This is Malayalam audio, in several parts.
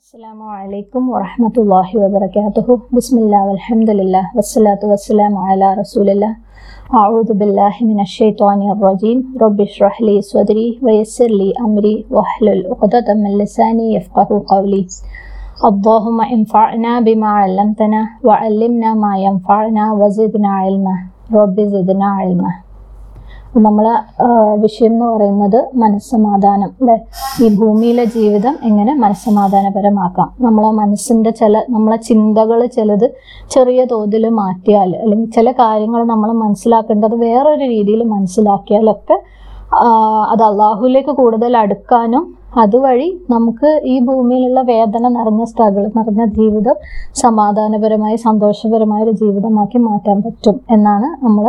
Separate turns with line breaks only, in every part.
السلام عليكم ورحمة الله وبركاته. بسم الله والحمد لله والصلاة والسلام على رسول الله. أعوذ بالله من الشيطان الرجيم. رب اشرح لي صدري ويسر لي أمري واحلل عقدة من لساني يفقه قولي. اللهم انفعنا بما علمتنا وعلمنا ما ينفعنا وزدنا علما. رب زدنا علما. നമ്മളെ വിഷയം എന്ന് പറയുന്നത് മനസ്സമാധാനം അല്ലെ? ഈ ഭൂമിയിലെ ജീവിതം എങ്ങനെ മനസ്സമാധാനപരമാക്കാം? നമ്മളെ മനസ്സിന്റെ ചില നമ്മളെ ചിന്തകൾ ചിലത് ചെറിയ തോതിൽ മാറ്റിയാൽ അല്ലെങ്കിൽ ചില കാര്യങ്ങൾ നമ്മൾ മനസ്സിലാക്കേണ്ടത് വേറൊരു രീതിയിൽ മനസ്സിലാക്കിയാലൊക്കെ അത് അള്ളാഹുലേക്ക് കൂടുതൽ അടുക്കാനും അതുവഴി നമുക്ക് ഈ ഭൂമിയിലുള്ള വേദന നിറഞ്ഞ സ്ട്രഗിൾ നിറഞ്ഞ ജീവിതം സമാധാനപരമായി സന്തോഷപരമായ ഒരു ജീവിതമാക്കി മാറ്റാൻ പറ്റും എന്നാണ് നമ്മൾ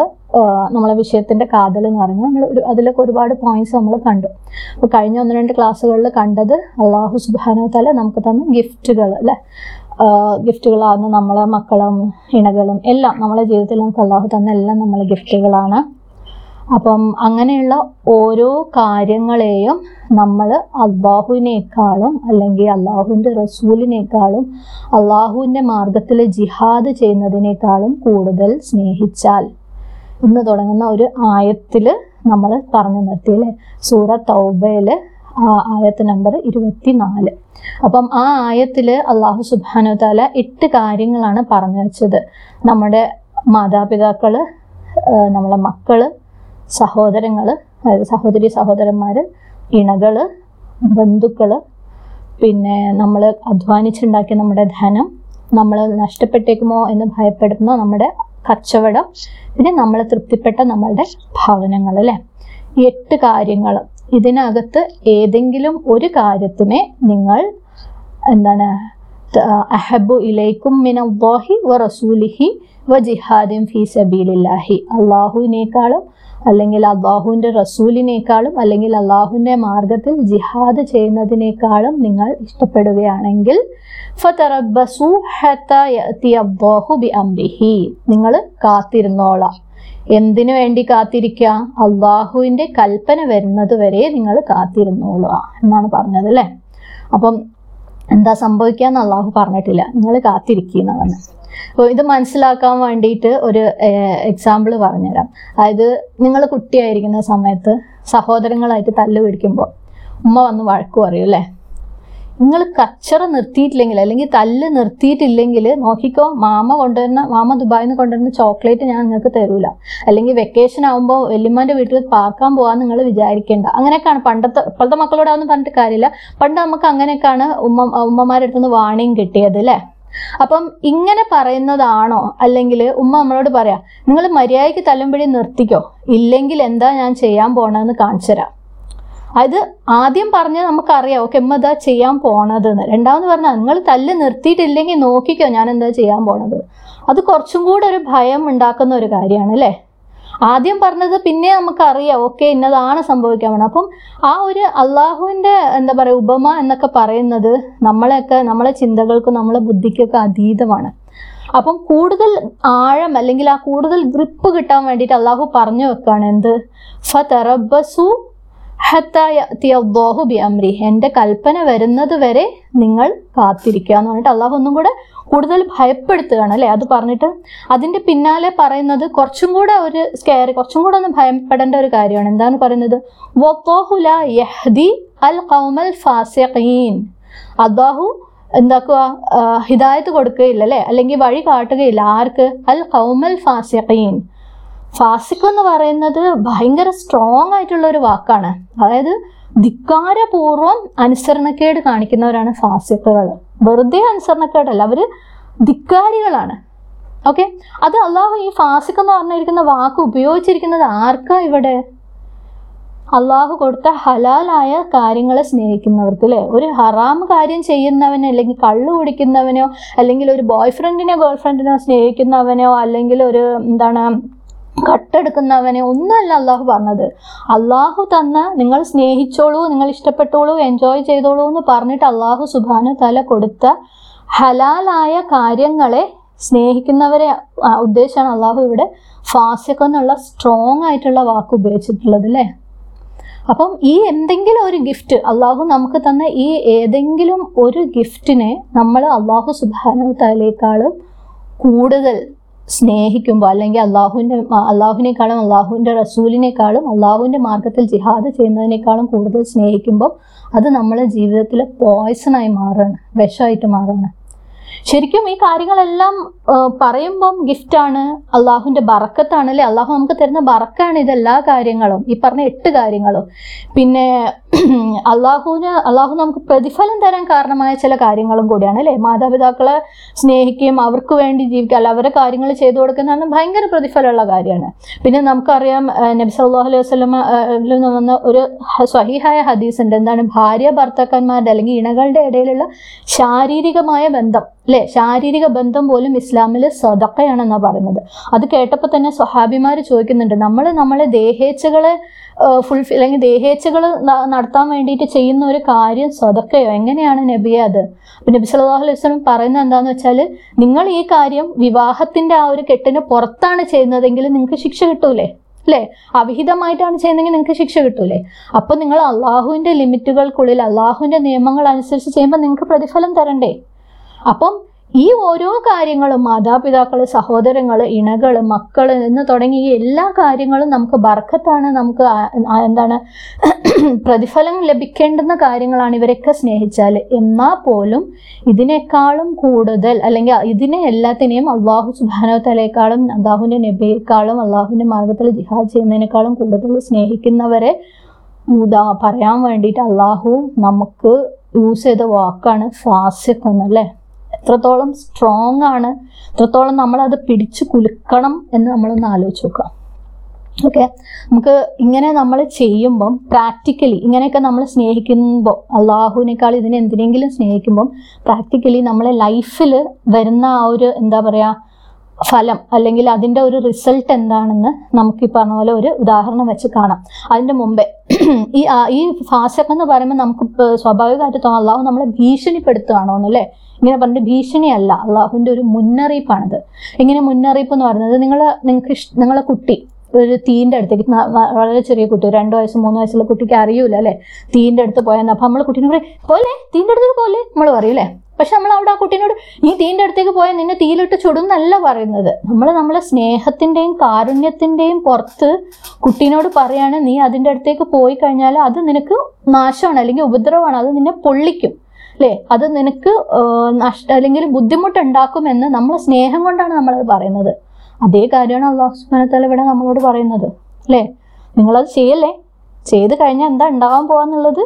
നമ്മളെ വിഷയത്തിന്റെ കാതൽ എന്ന് പറയുന്നത്. നമ്മൾ ഒരു അതിലൊക്കെ ഒരുപാട് പോയിന്റ്സ് നമ്മൾ കണ്ടു. അപ്പോൾ കഴിഞ്ഞ ഒന്ന് രണ്ട് ക്ലാസ്സുകളിൽ കണ്ടത് അള്ളാഹു സുബാനോ തല നമുക്ക് തന്ന ഗിഫ്റ്റുകൾ അല്ലെ? ഗിഫ്റ്റുകളാണ് നമ്മളെ മക്കളും ഇണകളും എല്ലാം നമ്മളെ ജീവിതത്തിൽ നമുക്ക് അള്ളാഹു തന്ന എല്ലാം നമ്മളെ ഗിഫ്റ്റുകളാണ് അപ്പം അങ്ങനെയുള്ള ഓരോ കാര്യങ്ങളെയും നമ്മൾ അള്ളാഹുവിനേക്കാളും അല്ലെങ്കിൽ അള്ളാഹുവിന്റെ റസൂലിനേക്കാളും അള്ളാഹുവിന്റെ മാർഗത്തിൽ ജിഹാദ് ചെയ്യുന്നതിനേക്കാളും കൂടുതൽ സ്നേഹിച്ചാൽ ഇന്ന് തുടങ്ങുന്ന ഒരു ആയത്തിൽ നമ്മൾ പറഞ്ഞു നിർത്തി അല്ലേ? സൂറ തൗബയിൽ ആയത്ത് നമ്പർ ഇരുപത്തി നാല് അപ്പം ആ ആയത്തിൽ അള്ളാഹു സുബാനു താല എട്ട് കാര്യങ്ങളാണ് പറഞ്ഞു വെച്ചത്. നമ്മുടെ മാതാപിതാക്കൾ ആ, നമ്മളെ മക്കൾ സഹോദരങ്ങൾ അതായത് സഹോദരി സഹോദരന്മാർ ഇണകൾ ബന്ധുക്കൾ പിന്നെ നമ്മൾ അധ്വാനിച്ചുണ്ടാക്കിയ നമ്മുടെ ധനം നമ്മൾ നഷ്ടപ്പെട്ടേക്കുമോ എന്ന് ഭയപ്പെടുന്ന നമ്മുടെ കച്ചവടം പിന്നെ നമ്മൾ തൃപ്തിപ്പെട്ട നമ്മളുടെ ഭവനങ്ങൾ അല്ലേ? എട്ട് കാര്യങ്ങൾ ഇതിനകത്ത് ഏതെങ്കിലും ഒരു കാര്യത്തിനെ നിങ്ങൾ എന്താണ് അഹബു ഇലൈക്കും മിനല്ലാഹി വ റസൂലിഹി വ ജിഹാദിൻ ഫീ സബീലില്ലാഹി. അള്ളാഹുവിനേക്കാളും അല്ലെങ്കിൽ അള്ളാഹുവിന്റെ റസൂലിനേക്കാളും അല്ലെങ്കിൽ അള്ളാഹുവിന്റെ മാർഗത്തിൽ ജിഹാദ് ചെയ്യുന്നതിനേക്കാളും നിങ്ങൾ ഇഷ്ടപ്പെടുകയാണെങ്കിൽ നിങ്ങൾ കാത്തിരുന്നോളാം. എന്തിനു വേണ്ടി കാത്തിരിക്കുക അള്ളാഹുവിന്റെ കൽപ്പന വരുന്നത് വരെ നിങ്ങൾ കാത്തിരുന്നോളുക എന്നാണ് പറഞ്ഞത് അല്ലേ? അപ്പം എന്താ സംഭവിക്കാന്ന് അള്ളാഹു പറഞ്ഞിട്ടില്ല. നിങ്ങൾ കാത്തിരിക്കുന്നതാണ് അപ്പോൾ ഇത് മനസ്സിലാക്കാൻ വേണ്ടിയിട്ട് ഒരു എക്സാമ്പിൾ പറഞ്ഞുതരാം. അതായത് നിങ്ങൾ കുട്ടിയായിരിക്കുന്ന സമയത്ത് സഹോദരങ്ങളായിട്ട് തല്ല് പിടിക്കുമ്പോൾ ഉമ്മ വന്ന് വഴക്ക് പറയും അല്ലേ? നിങ്ങൾ കച്ചറ നിർത്തിയിട്ടില്ലെങ്കിൽ അല്ലെങ്കിൽ തല്ല് നിർത്തിയിട്ടില്ലെങ്കിൽ നോക്കിക്കോ മാമ കൊണ്ടുവരുന്ന മാമ ദുബായിൽ നിന്ന് കൊണ്ടുവരുന്ന ചോക്ലേറ്റ് ഞാൻ നിങ്ങൾക്ക് തരൂല. അല്ലെങ്കിൽ വെക്കേഷൻ ആകുമ്പോൾ വല്യമ്മന്റെ വീട്ടിൽ പാർക്കാൻ പോകാൻ നിങ്ങൾ വിചാരിക്കേണ്ട. അങ്ങനെയൊക്കെയാണ് പണ്ടത്തെ ഇപ്പോഴത്തെ മക്കളോട് അതൊന്നും പറഞ്ഞിട്ട് കാര്യമില്ല. പണ്ട് നമുക്ക് അങ്ങനെയൊക്കെയാണ് ഉമ്മ ഉമ്മമാരുടെ അടുത്തുനിന്ന് വാണിയും കിട്ടിയത് അല്ലേ? അപ്പം ഇങ്ങനെ പറയുന്നതാണോ? അല്ലെങ്കിൽ ഉമ്മ നമ്മളോട് പറയാ നിങ്ങൾ മര്യാദയ്ക്ക് തല്ലുമ്പഴി നിർത്തിക്കോ. ഇല്ലെങ്കിൽ എന്താ ഞാൻ ചെയ്യാൻ പോണതെന്ന് കാണിച്ചു തരാം. അത് ആദ്യം പറഞ്ഞാൽ നമുക്കറിയാം ഓക്കെ ഉമ്മ ഇതാ ചെയ്യാൻ പോണത് എന്ന് രണ്ടാമെന്ന് പറഞ്ഞാൽ നിങ്ങൾ തല്ല് നിർത്തിയിട്ടില്ലെങ്കിൽ നോക്കിക്കോ ഞാൻ എന്താ ചെയ്യാൻ പോണത് അത് കുറച്ചും കൂടെ ഒരു ഭയം ഉണ്ടാക്കുന്ന ഒരു കാര്യമാണ് അല്ലേ? ആദ്യം പറഞ്ഞത് പിന്നെ നമുക്കറിയാം ഓക്കെ ഇന്നതാണ് സംഭവിക്കാൻ വേണം അപ്പം ആ ഒരു അള്ളാഹുവിന്റെ എന്താ പറയുക ഉപമ എന്നൊക്കെ പറയുന്നത് നമ്മളെയൊക്കെ നമ്മളെ ചിന്തകൾക്കും നമ്മളെ ബുദ്ധിക്കൊക്കെ അതീതമാണ്. അപ്പം കൂടുതൽ ആഴം അല്ലെങ്കിൽ ആ കൂടുതൽ ഗ്രിപ്പ് കിട്ടാൻ വേണ്ടിയിട്ട് അള്ളാഹു പറഞ്ഞു വെക്കാണ് എന്ത്? ഫറബസു ഹത്താ യഅതി അല്ലാഹു ബി അംരി എന്റെ കൽപ്പന വരുന്നത് വരെ നിങ്ങൾ കാത്തിരിക്കുക എന്ന് പറഞ്ഞിട്ട് അള്ളാഹു ഒന്നും കൂടെ കൂടുതൽ ഭയപ്പെടുത്തുകയാണ് അല്ലേ? അത് പറഞ്ഞിട്ട് അതിന്റെ പിന്നാലെ പറയുന്നത് കുറച്ചും കൂടെ ഒരു സ്കെയർ കുറച്ചും കൂടെ ഒന്ന് ഭയപ്പെടേണ്ട ഒരു കാര്യമാണ്. എന്താണ് പറയുന്നത്? അൽ ഫാസിഖീൻ. അള്ളാഹു എന്താക്കുക? ഹിദായത്ത് കൊടുക്കുകയില്ല അല്ലേ? അല്ലെങ്കിൽ വഴി കാട്ടുകയില്ല. ആർക്ക്? അൽ കൗമൽ ഫാസിഖീൻ. ഫാസിഖ് എന്ന് പറയുന്നത് ഭയങ്കര സ്ട്രോങ് ആയിട്ടുള്ള ഒരു വാക്കാണ്. അതായത് ധിക്കാരപൂർവം അനുസരണക്കേട് കാണിക്കുന്നവരാണ് ഫാസിഖുകൾ. വെറുതെ അനുസരണക്കേടല്ല അവർ ധിക്കാരികളാണ്. ഓക്കെ അത് അള്ളാഹു ഈ ഫാസിഖ് എന്ന് പറഞ്ഞിരിക്കുന്ന വാക്ക് ഉപയോഗിച്ചിരിക്കുന്നത് ആർക്കാ ഇവിടെ? അള്ളാഹു കൊടുത്ത ഹലാലായ കാര്യങ്ങളെ സ്നേഹിക്കുന്നവർക്ക് അല്ലേ ഒരു ഹറാം കാര്യം ചെയ്യുന്നവനെ അല്ലെങ്കിൽ കള്ളു കുടിക്കുന്നവനോ അല്ലെങ്കിൽ ഒരു ബോയ് ഫ്രണ്ടിനോ ഗേൾ ഫ്രണ്ടിനോ സ്നേഹിക്കുന്നവനോ അല്ലെങ്കിൽ ഒരു എന്താണ് കട്ടെടുക്കുന്നവനെ ഒന്നുമല്ല അള്ളാഹു പറഞ്ഞത്. അള്ളാഹു തന്ന നിങ്ങൾ സ്നേഹിച്ചോളൂ നിങ്ങൾ ഇഷ്ടപ്പെട്ടോളൂ എൻജോയ് ചെയ്തോളൂ എന്ന് പറഞ്ഞിട്ട് അള്ളാഹു സുബാന തല കൊടുത്ത ഹലാലായ കാര്യങ്ങളെ സ്നേഹിക്കുന്നവരെ ഉദ്ദേശമാണ് അള്ളാഹു ഇവിടെ ഫാസിഖ് എന്നുള്ള സ്ട്രോങ് ആയിട്ടുള്ള വാക്ക് ഉപയോഗിച്ചിട്ടുള്ളത് അല്ലേ? അപ്പം ഈ എന്തെങ്കിലും ഒരു ഗിഫ്റ്റ് അള്ളാഹു നമുക്ക് തന്ന ഈ ഏതെങ്കിലും ഒരു ഗിഫ്റ്റിനെ നമ്മൾ അള്ളാഹു സുബാനുത്താലേക്കാളും കൂടുതൽ സ്നേഹിക്കുമ്പോൾ അല്ലെങ്കിൽ അള്ളാഹുവിന്റെ അള്ളാഹുവിനേക്കാളും അള്ളാഹുവിന്റെ റസൂലിനേക്കാളും അള്ളാഹുവിന്റെ മാർഗത്തിൽ ജിഹാദ് ചെയ്യുന്നതിനേക്കാളും കൂടുതൽ സ്നേഹിക്കുമ്പോൾ അത് നമ്മളെ ജീവിതത്തിൽ പോയ്സണായി മാറുകയാണ് വിഷമായിട്ട് മാറുകയാണ് ശരിക്കും ഈ കാര്യങ്ങളെല്ലാം പറയുമ്പം ഗിഫ്റ്റാണ് അള്ളാഹുവിന്റെ ബറക്കത്താണ് അല്ലെ അള്ളാഹു നമുക്ക് തരുന്ന ബറക്കാണ് ഇതെല്ലാ കാര്യങ്ങളും ഈ പറഞ്ഞ എട്ട് കാര്യങ്ങളും. പിന്നെ അള്ളാഹുവിന് അള്ളാഹു നമുക്ക് പ്രതിഫലം തരാൻ കാരണമായ ചില കാര്യങ്ങളും കൂടിയാണ് അല്ലേ? മാതാപിതാക്കളെ സ്നേഹിക്കുകയും അവർക്ക് വേണ്ടി ജീവിക്കുക അല്ല അവരെ കാര്യങ്ങൾ ചെയ്തു കൊടുക്കുന്നതാണ് ഭയങ്കര പ്രതിഫലമുള്ള കാര്യമാണ്. പിന്നെ നമുക്കറിയാം നബി സല്ലല്ലാഹു അലൈഹി വസല്ലമ നിന്ന് ഒരു സഹിഹായ ഹദീസ് ഉണ്ട് എന്താണ്? ഭാര്യ ഭർത്താക്കന്മാരുടെ അല്ലെങ്കിൽ ഇണകളുടെ ഇടയിലുള്ള ശാരീരികമായ ബന്ധം അല്ലേ? ശാരീരിക ബന്ധം പോലും ഇസ്ലാമിൽ സദക്കയാണെന്നാണ് പറയുന്നത്. അത് കേട്ടപ്പോൾ തന്നെ സ്വഹാബിമാർ ചോദിക്കുന്നുണ്ട് നമ്മൾ നമ്മളെ ദേഹേച്ഛകളെ ഫുൾഫിൽ അല്ലെങ്കിൽ ദേഹേച്ഛകൾ നടത്താൻ വേണ്ടിയിട്ട് ചെയ്യുന്ന ഒരു കാര്യം സ്വതക്കയോ? എങ്ങനെയാണ് നബിയെ അത്? അപ്പം നബി സല്ലല്ലാഹു അലൈഹി വസല്ലം പറയുന്നത് എന്താണെന്ന് വെച്ചാൽ നിങ്ങൾ ഈ കാര്യം വിവാഹത്തിന്റെ ആ ഒരു കെട്ടിന് പുറത്താണ് ചെയ്യുന്നതെങ്കിൽ നിങ്ങൾക്ക് ശിക്ഷ കിട്ടൂലേ? അല്ലേ? അവിഹിതമായിട്ടാണ് ചെയ്യുന്നതെങ്കിൽ നിങ്ങൾക്ക് ശിക്ഷ കിട്ടൂലേ? അപ്പോൾ നിങ്ങൾ അള്ളാഹുവിന്റെ ലിമിറ്റുകൾക്കുള്ളിൽ അള്ളാഹുവിന്റെ നിയമങ്ങൾ അനുസരിച്ച് ചെയ്യുമ്പോൾ നിങ്ങൾക്ക് പ്രതിഫലം തരണ്ടേ? അപ്പം ഈ ഓരോ കാര്യങ്ങളും മാതാപിതാക്കൾ സഹോദരങ്ങൾ ഇണകൾ മക്കൾ എന്ന് തുടങ്ങി എല്ലാ കാര്യങ്ങളും നമുക്ക് ബർക്കത്താണ് നമുക്ക് എന്താണ് പ്രതിഫലം ലഭിക്കേണ്ടുന്ന കാര്യങ്ങളാണ് ഇവരൊക്കെ സ്നേഹിച്ചാൽ എന്നാൽ പോലും ഇതിനേക്കാളും കൂടുതൽ അല്ലെങ്കിൽ ഇതിനെ എല്ലാത്തിനെയും അള്ളാഹു സുബാനോത്തലേക്കാളും അള്ളാഹുവിന്റെ നബിയേക്കാളും അള്ളാഹുവിന്റെ മാർഗത്തിൽ ജിഹാദ് ചെയ്യുന്നതിനേക്കാളും കൂടുതൽ സ്നേഹിക്കുന്നവരെ പറയാൻ വേണ്ടിയിട്ട് അള്ളാഹു നമുക്ക് യൂസ് ചെയ്ത വാക്കാണ് അല്ലേ എത്രത്തോളം സ്ട്രോങ് ആണ് എത്രത്തോളം അത് പിടിച്ചു കുലുക്കണം എന്ന് നമ്മളൊന്ന് ആലോചിച്ച് നോക്കാം. ഓക്കെ നമുക്ക് ഇങ്ങനെ നമ്മൾ ചെയ്യുമ്പം പ്രാക്ടിക്കലി ഇങ്ങനെയൊക്കെ നമ്മൾ സ്നേഹിക്കുമ്പോൾ അള്ളാഹുവിനേക്കാൾ ഇതിനെ എന്തിനെങ്കിലും സ്നേഹിക്കുമ്പം പ്രാക്ടിക്കലി നമ്മളെ ലൈഫിൽ വരുന്ന ആ ഒരു എന്താ പറയുക ഫലം അല്ലെങ്കിൽ അതിന്റെ ഒരു റിസൾട്ട് എന്താണെന്ന് നമുക്ക് ഈ പറഞ്ഞ പോലെ ഒരു ഉദാഹരണം വെച്ച് കാണാം. അതിന്റെ മുമ്പേ ഈ ഈ ഫാസക് എന്ന് പറയുമ്പോൾ നമുക്ക് സ്വാഭാവികമായിട്ട് തോന്നാം അള്ളാഹു നമ്മളെ ഭീഷണിപ്പെടുത്തുകയാണോ എന്നല്ലേ ഇങ്ങനെ പറഞ്ഞിട്ട് ഭീഷണിയല്ല. അള്ളാഹുവിന്റെ ഒരു മുന്നറിയിപ്പാണത്. ഇങ്ങനെ മുന്നറിയിപ്പ് എന്ന് പറയുന്നത് നിങ്ങൾ നിങ്ങൾക്ക് നിങ്ങളെ കുട്ടി ഒരു തീന്റെ അടുത്തേക്ക് വളരെ ചെറിയ കുട്ടി രണ്ട് വയസ്സ് മൂന്ന് വയസ്സുള്ള കുട്ടിക്ക് അറിയൂല അല്ലേ? തീന്റെ അടുത്ത് പോയെന്ന് അപ്പം നമ്മൾ കുട്ടീനെ പറയും പോലെ തീന്റെ അടുത്തേക്ക് പോലെ നമ്മൾ പറയും അല്ലേ? പക്ഷെ നമ്മൾ അവിടെ ആ കുട്ടീനോട് നീ തീന്റെ അടുത്തേക്ക് പോയാൽ നിന്നെ തീയിലിട്ട് ചുടും പറയുന്നത്. നമ്മൾ നമ്മളെ സ്നേഹത്തിന്റെയും കാരുണ്യത്തിന്റെയും പുറത്ത് കുട്ടീനോട് പറയാണ് നീ അതിന്റെ അടുത്തേക്ക് പോയി കഴിഞ്ഞാൽ അത് നിനക്ക് നാശമാണ് അല്ലെങ്കിൽ ഉപദ്രവമാണ്. അത് നിന്നെ പൊള്ളിക്കും. അല്ലേ? അത് നിനക്ക് നഷ്ട അല്ലെങ്കിൽ ബുദ്ധിമുട്ടുണ്ടാക്കുമെന്ന് നമ്മൾ സ്നേഹം കൊണ്ടാണ് നമ്മളത് പറയുന്നത്. അതേ കാര്യമാണ് അള്ളാഹു സുബ്ഹാനഹു ഇവിടെ നമ്മളോട് പറയുന്നത്. അല്ലേ? നിങ്ങളത് ചെയ്യല്ലേ? ചെയ്ത് കഴിഞ്ഞാൽ എന്താ ഉണ്ടാവാൻ പോവാന്നുള്ളത്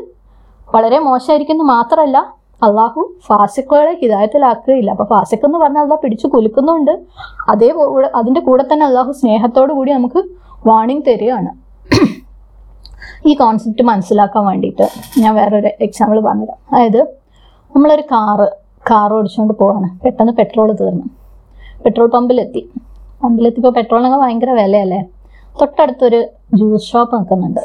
വളരെ മോശമായിരിക്കുന്നു മാത്രമല്ല അള്ളാഹു ഫാസിക്കുകളെ ഹിതായത്തിലാക്കുകയില്ല അപ്പൊ ഫാസിക്ക് എന്ന് പറഞ്ഞാൽ അള്ളാഹ് പിടിച്ചു കുലുക്കുന്നുണ്ട്. അതേ അതിന്റെ കൂടെ തന്നെ അള്ളാഹു സ്നേഹത്തോടു കൂടി നമുക്ക് വാണിംഗ് തരികയാണ്. ഈ കോൺസെപ്റ്റ് മനസ്സിലാക്കാൻ വേണ്ടിയിട്ട് ഞാൻ വേറൊരു എക്സാമ്പിൾ പറഞ്ഞുതരാം. അതായത് നമ്മളൊരു കാറ് കാർ ഓടിച്ചുകൊണ്ട് പോവാണ്. പെട്ടെന്ന് പെട്രോൾ തീർന്നു. പെട്രോൾ പമ്പിലെത്തി. പമ്പിലെത്തിയപ്പോൾ പെട്രോളിനൊക്കെ ഭയങ്കര വിലയല്ലേ? തൊട്ടടുത്തൊരു ജ്യൂസ് ഷോപ്പ് നിൽക്കുന്നുണ്ട്.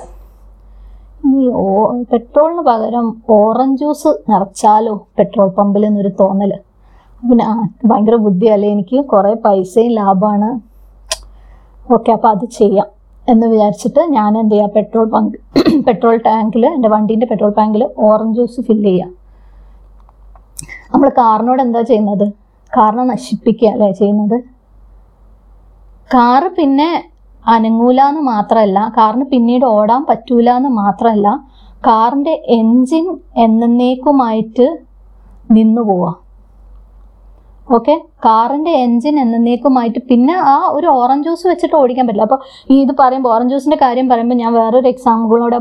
ഈ ഓ പെട്രോളിന് പകരം ഓറഞ്ച് ജ്യൂസ് നിറച്ചാലോ പെട്രോൾ പമ്പിൽ എന്നൊരു തോന്നൽ പിന്നെ ഭയങ്കര ബുദ്ധിയല്ലേ? എനിക്ക് കുറേ പൈസയും ലാഭമാണ്. ഓക്കെ അപ്പോൾ അത് ചെയ്യാം എന്ന് വിചാരിച്ചിട്ട് ഞാൻ എന്ത് ചെയ്യാം? പെട്രോൾ പങ്ക് പെട്രോൾ ടാങ്കിൽ എന്റെ വണ്ടീന്റെ പെട്രോൾ ടാങ്കിൽ ഓറഞ്ച് ജ്യൂസ് ഫില്ല് ചെയ്യാം. നമ്മൾ കാറിനോട് എന്താ ചെയ്യുന്നത്? കാറിനെ നശിപ്പിക്കുക അല്ലേ ചെയ്യുന്നത്? കാറ് പിന്നെ അനങ്ങൂല എന്ന് മാത്രമല്ല കാറിന് പിന്നീട് ഓടാൻ പറ്റൂല എന്ന് മാത്രമല്ല കാറിന്റെ എൻജിൻ എന്നേക്കുമായിട്ട് നിന്നു പോവാ ഓക്കെ? കാറിന്റെ എൻജിൻ എന്നേക്കുമായിട്ട് പിന്നെ ആ ഒരു ഓറഞ്ച് ജ്യൂസ് വെച്ചിട്ട് ഓടിക്കാൻ പറ്റില്ല. അപ്പോൾ ഈ ഇത് പറയുമ്പോൾ ഓറഞ്ച് ജ്യൂസിന്റെ കാര്യം പറയുമ്പോൾ ഞാൻ വേറൊരു എക്സാമ്പിളോടെ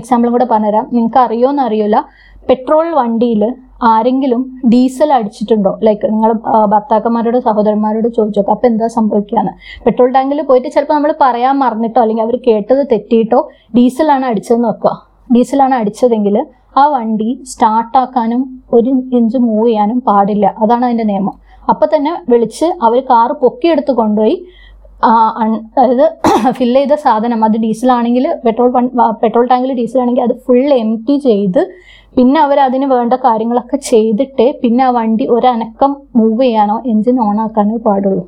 എക്സാമ്പിളും കൂടെ പറഞ്ഞുതരാം. നിങ്ങൾക്ക് അറിയോന്ന് എന്നറിയില്ല പെട്രോൾ വണ്ടിയിൽ ആരെങ്കിലും ഡീസൽ അടിച്ചിട്ടുണ്ടോ? ലൈക്ക് നിങ്ങൾ ഭർത്താക്കന്മാരോട് സഹോദരന്മാരോട് ചോദിച്ചോ അപ്പൊ എന്താ സംഭവിക്കുകയാണ് പെട്രോൾ ടാങ്കിൽ പോയിട്ട് ചിലപ്പോൾ നമ്മൾ പറയാൻ മറന്നിട്ടോ അല്ലെങ്കിൽ അവർ കേട്ടത് തെറ്റിയിട്ടോ ഡീസലാണ് അടിച്ചതെന്ന് വെക്കുക. ഡീസലാണ് അടിച്ചതെങ്കിൽ ആ വണ്ടി സ്റ്റാർട്ടാക്കാനും ഒരു ഇഞ്ച് മൂവ് ചെയ്യാനും പാടില്ല. അതാണ് അതിന്റെ നിയമം. അപ്പം തന്നെ വിളിച്ച് അവർ കാറ് പൊക്കിയെടുത്ത് കൊണ്ടുപോയി അതായത് ഫില്ല് ചെയ്ത സാധനം അത് ഡീസലാണെങ്കിൽ പെട്രോൾ പെട്രോൾ ടാങ്കിൽ ഡീസലാണെങ്കിൽ അത് ഫുൾ എം ചെയ്ത് പിന്നെ അവർ അതിന് വേണ്ട കാര്യങ്ങളൊക്കെ ചെയ്തിട്ട് പിന്നെ ആ വണ്ടി ഒരനക്കം മൂവ് ചെയ്യാനോ എൻജിൻ ഓൺ ആക്കാനോ പാടുള്ളൂ.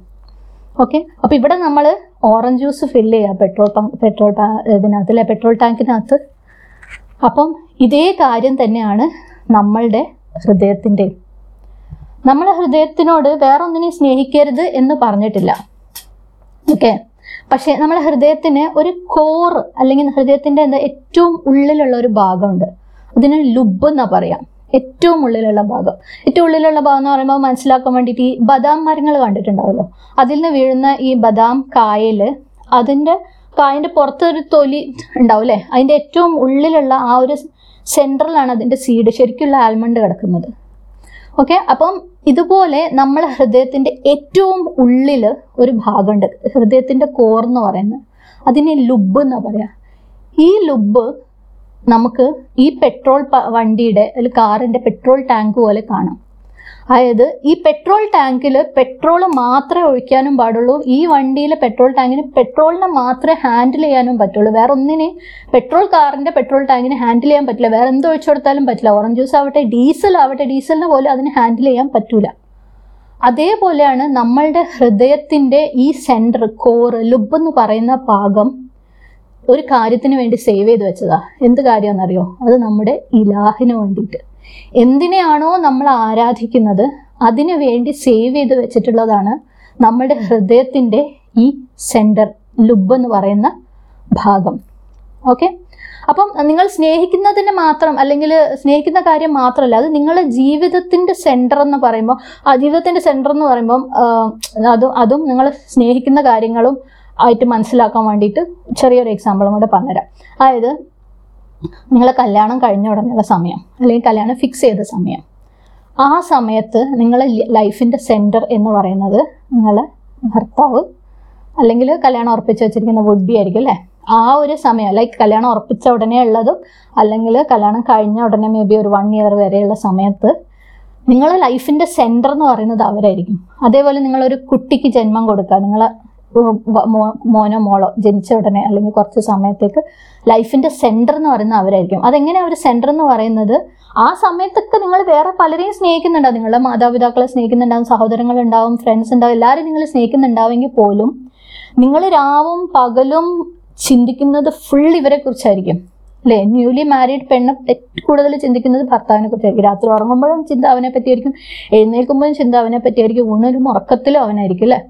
ഓക്കെ അപ്പോൾ ഇവിടെ നമ്മൾ ഓറഞ്ച് ജ്യൂസ് ഫില്ല് ചെയ്യുക പെട്രോൾ പങ്ക് പെട്രോൾ ഇതിനകത്ത് അല്ലെ പെട്രോൾ ടാങ്കിനകത്ത് അപ്പം ഇതേ കാര്യം തന്നെയാണ് നമ്മളുടെ ഹൃദയത്തിന്റെ നമ്മളെ ഹൃദയത്തിനോട് വേറൊന്നിനെയും സ്നേഹിക്കരുത് എന്ന് പറഞ്ഞിട്ടില്ല. ഓക്കെ പക്ഷേ നമ്മുടെ ഹൃദയത്തിന് ഒരു കോർ അല്ലെങ്കിൽ ഹൃദയത്തിന്റെ എന്താ ഏറ്റവും ഉള്ളിലുള്ള ഒരു ഭാഗമുണ്ട്. അതിന് ലുബ് എന്നാ പറയാം. ഏറ്റവും ഉള്ളിലുള്ള ഭാഗം. ഏറ്റവും ഉള്ളിലുള്ള ഭാഗം എന്ന് പറയുമ്പോൾ മനസ്സിലാക്കാൻ വേണ്ടിയിട്ട് ഈ ബദാം മരങ്ങൾ കണ്ടിട്ടുണ്ടാവല്ലോ. അതിൽ നിന്ന് വീഴുന്ന ഈ ബദാം കായൽ അതിന്റെ കായന്റെ പുറത്തൊരു തൊലി ഉണ്ടാവും അല്ലേ? അതിന്റെ ഏറ്റവും ഉള്ളിലുള്ള ആ ഒരു സെൻട്രലാണ് അതിന്റെ സീഡ് ശരിക്കുള്ള ആൽമണ്ട് കിടക്കുന്നത്. ഓക്കെ അപ്പം ഇതുപോലെ നമ്മൾ ഹൃദയത്തിന്റെ ഏറ്റവും ഉള്ളിൽ ഒരു ഭാഗമുണ്ട്. ഹൃദയത്തിന്റെ കോർ എന്ന് പറയുന്നത്. അതിനെ ലുബ് എന്നാ പറയാ. ഈ ലുബ് നമുക്ക് ഈ പെട്രോൾ വണ്ടിയുടെ അല്ലെങ്കിൽ കാറിന്റെ പെട്രോൾ ടാങ്ക് പോലെ കാണാം. അതായത് ഈ പെട്രോൾ ടാങ്കിൽ പെട്രോൾ മാത്രമേ ഒഴിക്കാനും പാടുള്ളൂ. ഈ വണ്ടിയിലെ പെട്രോൾ ടാങ്കിന് പെട്രോളിനെ മാത്രമേ ഹാൻഡിൽ ചെയ്യാനും പറ്റുള്ളൂ. വേറെ ഒന്നിനെ പെട്രോൾ കാറിന്റെ പെട്രോൾ ടാങ്കിന് ഹാൻഡിൽ ചെയ്യാൻ പറ്റില്ല. വേറെ എന്ത് ഒഴിച്ചു കൊടുത്താലും പറ്റില്ല. ഓറഞ്ച് ജ്യൂസ് ആവട്ടെ ഡീസൽ ആവട്ടെ ഡീസലിനെ പോലും അതിന് ഹാൻഡിൽ ചെയ്യാൻ പറ്റൂല. അതേപോലെയാണ് നമ്മളുടെ ഹൃദയത്തിന്റെ ഈ സെന്റർ കോറ് ലുബ് എന്ന് പറയുന്ന ഭാഗം ഒരു കാര്യത്തിന് വേണ്ടി സേവ് ചെയ്ത് വെച്ചതാ. എന്ത് കാര്യമെന്നറിയോ അത് നമ്മുടെ ഇലാഹിന് വേണ്ടിയിട്ട്. എന്തിനെയാണോ നമ്മൾ ആരാധിക്കുന്നത് അതിനു വേണ്ടി സേവ് ചെയ്ത് വെച്ചിട്ടുള്ളതാണ് നമ്മുടെ ഹൃദയത്തിന്റെ ഈ സെന്റർ ലുബ് എന്ന് പറയുന്ന ഭാഗം. ഓക്കെ അപ്പം നിങ്ങൾ സ്നേഹിക്കുന്നതിന് മാത്രം അല്ലെങ്കിൽ സ്നേഹിക്കുന്ന കാര്യം മാത്രമല്ല അത് നിങ്ങളുടെ ജീവിതത്തിന്റെ സെന്റർ എന്ന് പറയുമ്പോൾ ആ ജീവിതത്തിന്റെ സെന്റർ എന്ന് പറയുമ്പം അതും അതും നിങ്ങൾ സ്നേഹിക്കുന്ന കാര്യങ്ങളും ആയിട്ട് മനസ്സിലാക്കാൻ വേണ്ടിയിട്ട് ചെറിയൊരു എക്സാമ്പിളും കൂടെ പറഞ്ഞുതരാം. അതായത് നിങ്ങളെ കല്യാണം കഴിഞ്ഞ ഉടനെയുള്ള സമയം അല്ലെങ്കിൽ കല്യാണം ഫിക്സ് ചെയ്ത സമയം. ആ സമയത്ത് നിങ്ങളെ ലൈഫിന്റെ സെന്റർ എന്ന് പറയുന്നത് നിങ്ങളെ ഭർത്താവ് അല്ലെങ്കിൽ കല്യാണം ഉറപ്പിച്ച് വെച്ചിരിക്കുന്ന വുഡ് ബി ആയിരിക്കും അല്ലേ? ആ ഒരു സമയം ലൈക്ക് കല്യാണം ഉറപ്പിച്ച ഉടനെ ഉള്ളതും അല്ലെങ്കിൽ കല്യാണം കഴിഞ്ഞ ഉടനെ മേ ബി ഒരു വൺ ഇയർ വരെയുള്ള സമയത്ത് നിങ്ങളെ ലൈഫിന്റെ സെന്റർ എന്ന് പറയുന്നത് അവരായിരിക്കും. അതേപോലെ നിങ്ങളൊരു കുട്ടിക്ക് ജന്മം കൊടുക്കുക നിങ്ങളെ മോനോ മോളോ ജനിച്ച ഉടനെ അല്ലെങ്കിൽ കുറച്ച് സമയത്തേക്ക് ലൈഫിന്റെ സെന്റർ എന്ന് പറയുന്നത് അവരായിരിക്കും. അതെങ്ങനെ ഒരു സെന്റർ എന്ന് പറയുന്നത്? ആ സമയത്തൊക്കെ നിങ്ങൾ വേറെ പലരെയും സ്നേഹിക്കുന്നുണ്ടാവും. നിങ്ങളുടെ മാതാപിതാക്കളെ സ്നേഹിക്കുന്നുണ്ടാവും. സഹോദരങ്ങൾ ഉണ്ടാവും ഫ്രണ്ട്സ് ഉണ്ടാവും. എല്ലാവരും നിങ്ങൾ സ്നേഹിക്കുന്നുണ്ടാവെങ്കിൽ പോലും നിങ്ങൾ രാവും പകലും ചിന്തിക്കുന്നത് ഫുൾ ഇവരെ കുറിച്ചായിരിക്കും. അല്ലേ? ന്യൂലി മാരീഡ് പെണ്ണ് കൂടുതൽ ചിന്തിക്കുന്നത് ഭർത്താവിനെ കുറിച്ചായിരിക്കും. രാത്രി ഉറങ്ങുമ്പോഴും ചിന്ത അവനെ പറ്റിയായിരിക്കും. എഴുന്നേൽക്കുമ്പോഴും ചിന്ത അവനെ പറ്റിയായിരിക്കും. ഊണലും ഉറക്കത്തിലും അവനായിരിക്കും അല്ലേ?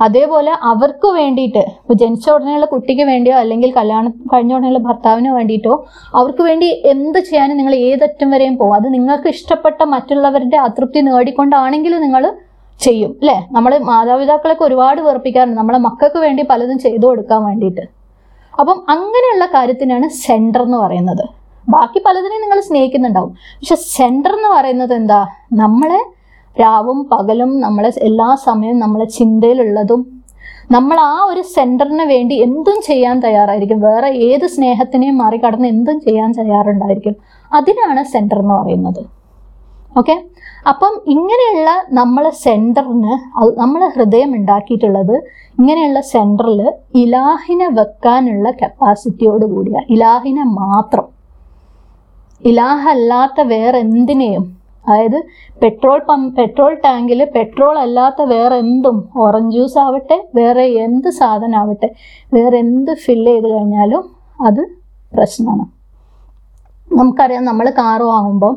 അതേപോലെ അവർക്ക് വേണ്ടിയിട്ട് ഇപ്പോൾ ജനിച്ച ഉടനെയുള്ള കുട്ടിക്ക് വേണ്ടിയോ അല്ലെങ്കിൽ കല്യാണം കഴിഞ്ഞ ഉടനെയുള്ള ഭർത്താവിന് വേണ്ടിയിട്ടോ അവർക്ക് വേണ്ടി എന്ത് ചെയ്യാനും നിങ്ങൾ ഏതറ്റം വരെയും പോകും. അത് നിങ്ങൾക്ക് ഇഷ്ടപ്പെട്ട മറ്റുള്ളവരുടെ അതൃപ്തി നേടിക്കൊണ്ടാണെങ്കിലും നിങ്ങൾ ചെയ്യും അല്ലേ? നമ്മൾ മാതാപിതാക്കളൊക്കെ ഒരുപാട് വെറുപ്പിക്കാറുണ്ട്. നമ്മളെ മക്കൾക്ക് വേണ്ടി പലതും ചെയ്തു കൊടുക്കാൻ വേണ്ടിയിട്ട്. അപ്പം അങ്ങനെയുള്ള കാര്യത്തിനാണ് സെന്റർ എന്ന് പറയുന്നത്. ബാക്കി പലതിനെയും നിങ്ങൾ സ്നേഹിക്കുന്നുണ്ടാവും. പക്ഷെ സെന്റർ എന്ന് പറയുന്നത് എന്താ? നമ്മളെ രാവും പകലും നമ്മളെ എല്ലാ സമയവും നമ്മളെ ചിന്തയിലുള്ളതും നമ്മൾ ആ ഒരു സെന്ററിന് വേണ്ടി എന്തും ചെയ്യാൻ തയ്യാറായിരിക്കും. വേറെ ഏത് സ്നേഹത്തിനെയും മറികടന്ന് എന്തും ചെയ്യാൻ തയ്യാറുണ്ടായിരിക്കും. അതിനാണ് സെന്റർ എന്ന് പറയുന്നത്. ഓക്കെ അപ്പം ഇങ്ങനെയുള്ള നമ്മളെ സെന്ററിന് നമ്മളെ ഹൃദയം ഉണ്ടാക്കിയിട്ടുള്ളത് ഇങ്ങനെയുള്ള സെന്ററിൽ ഇലാഹിനെ വെക്കാനുള്ള കപ്പാസിറ്റിയോട് കൂടിയ. ഇലാഹിനെ മാത്രം. ഇലാഹല്ലാത്ത വേറെ എന്തിനേയും അതായത് പെട്രോൾ പമ്പ് പെട്രോൾ ടാങ്കിൽ പെട്രോൾ അല്ലാത്ത വേറെ എന്തും ഓറഞ്ച് ജ്യൂസ് ആവട്ടെ വേറെ എന്ത് സാധനം ആവട്ടെ വേറെ എന്ത് ഫില്ല് ചെയ്ത് കഴിഞ്ഞാലും അത് പ്രശ്നമാണ്. നമുക്കറിയാം നമ്മൾ കാർ വാങ്ങുമ്പോൾ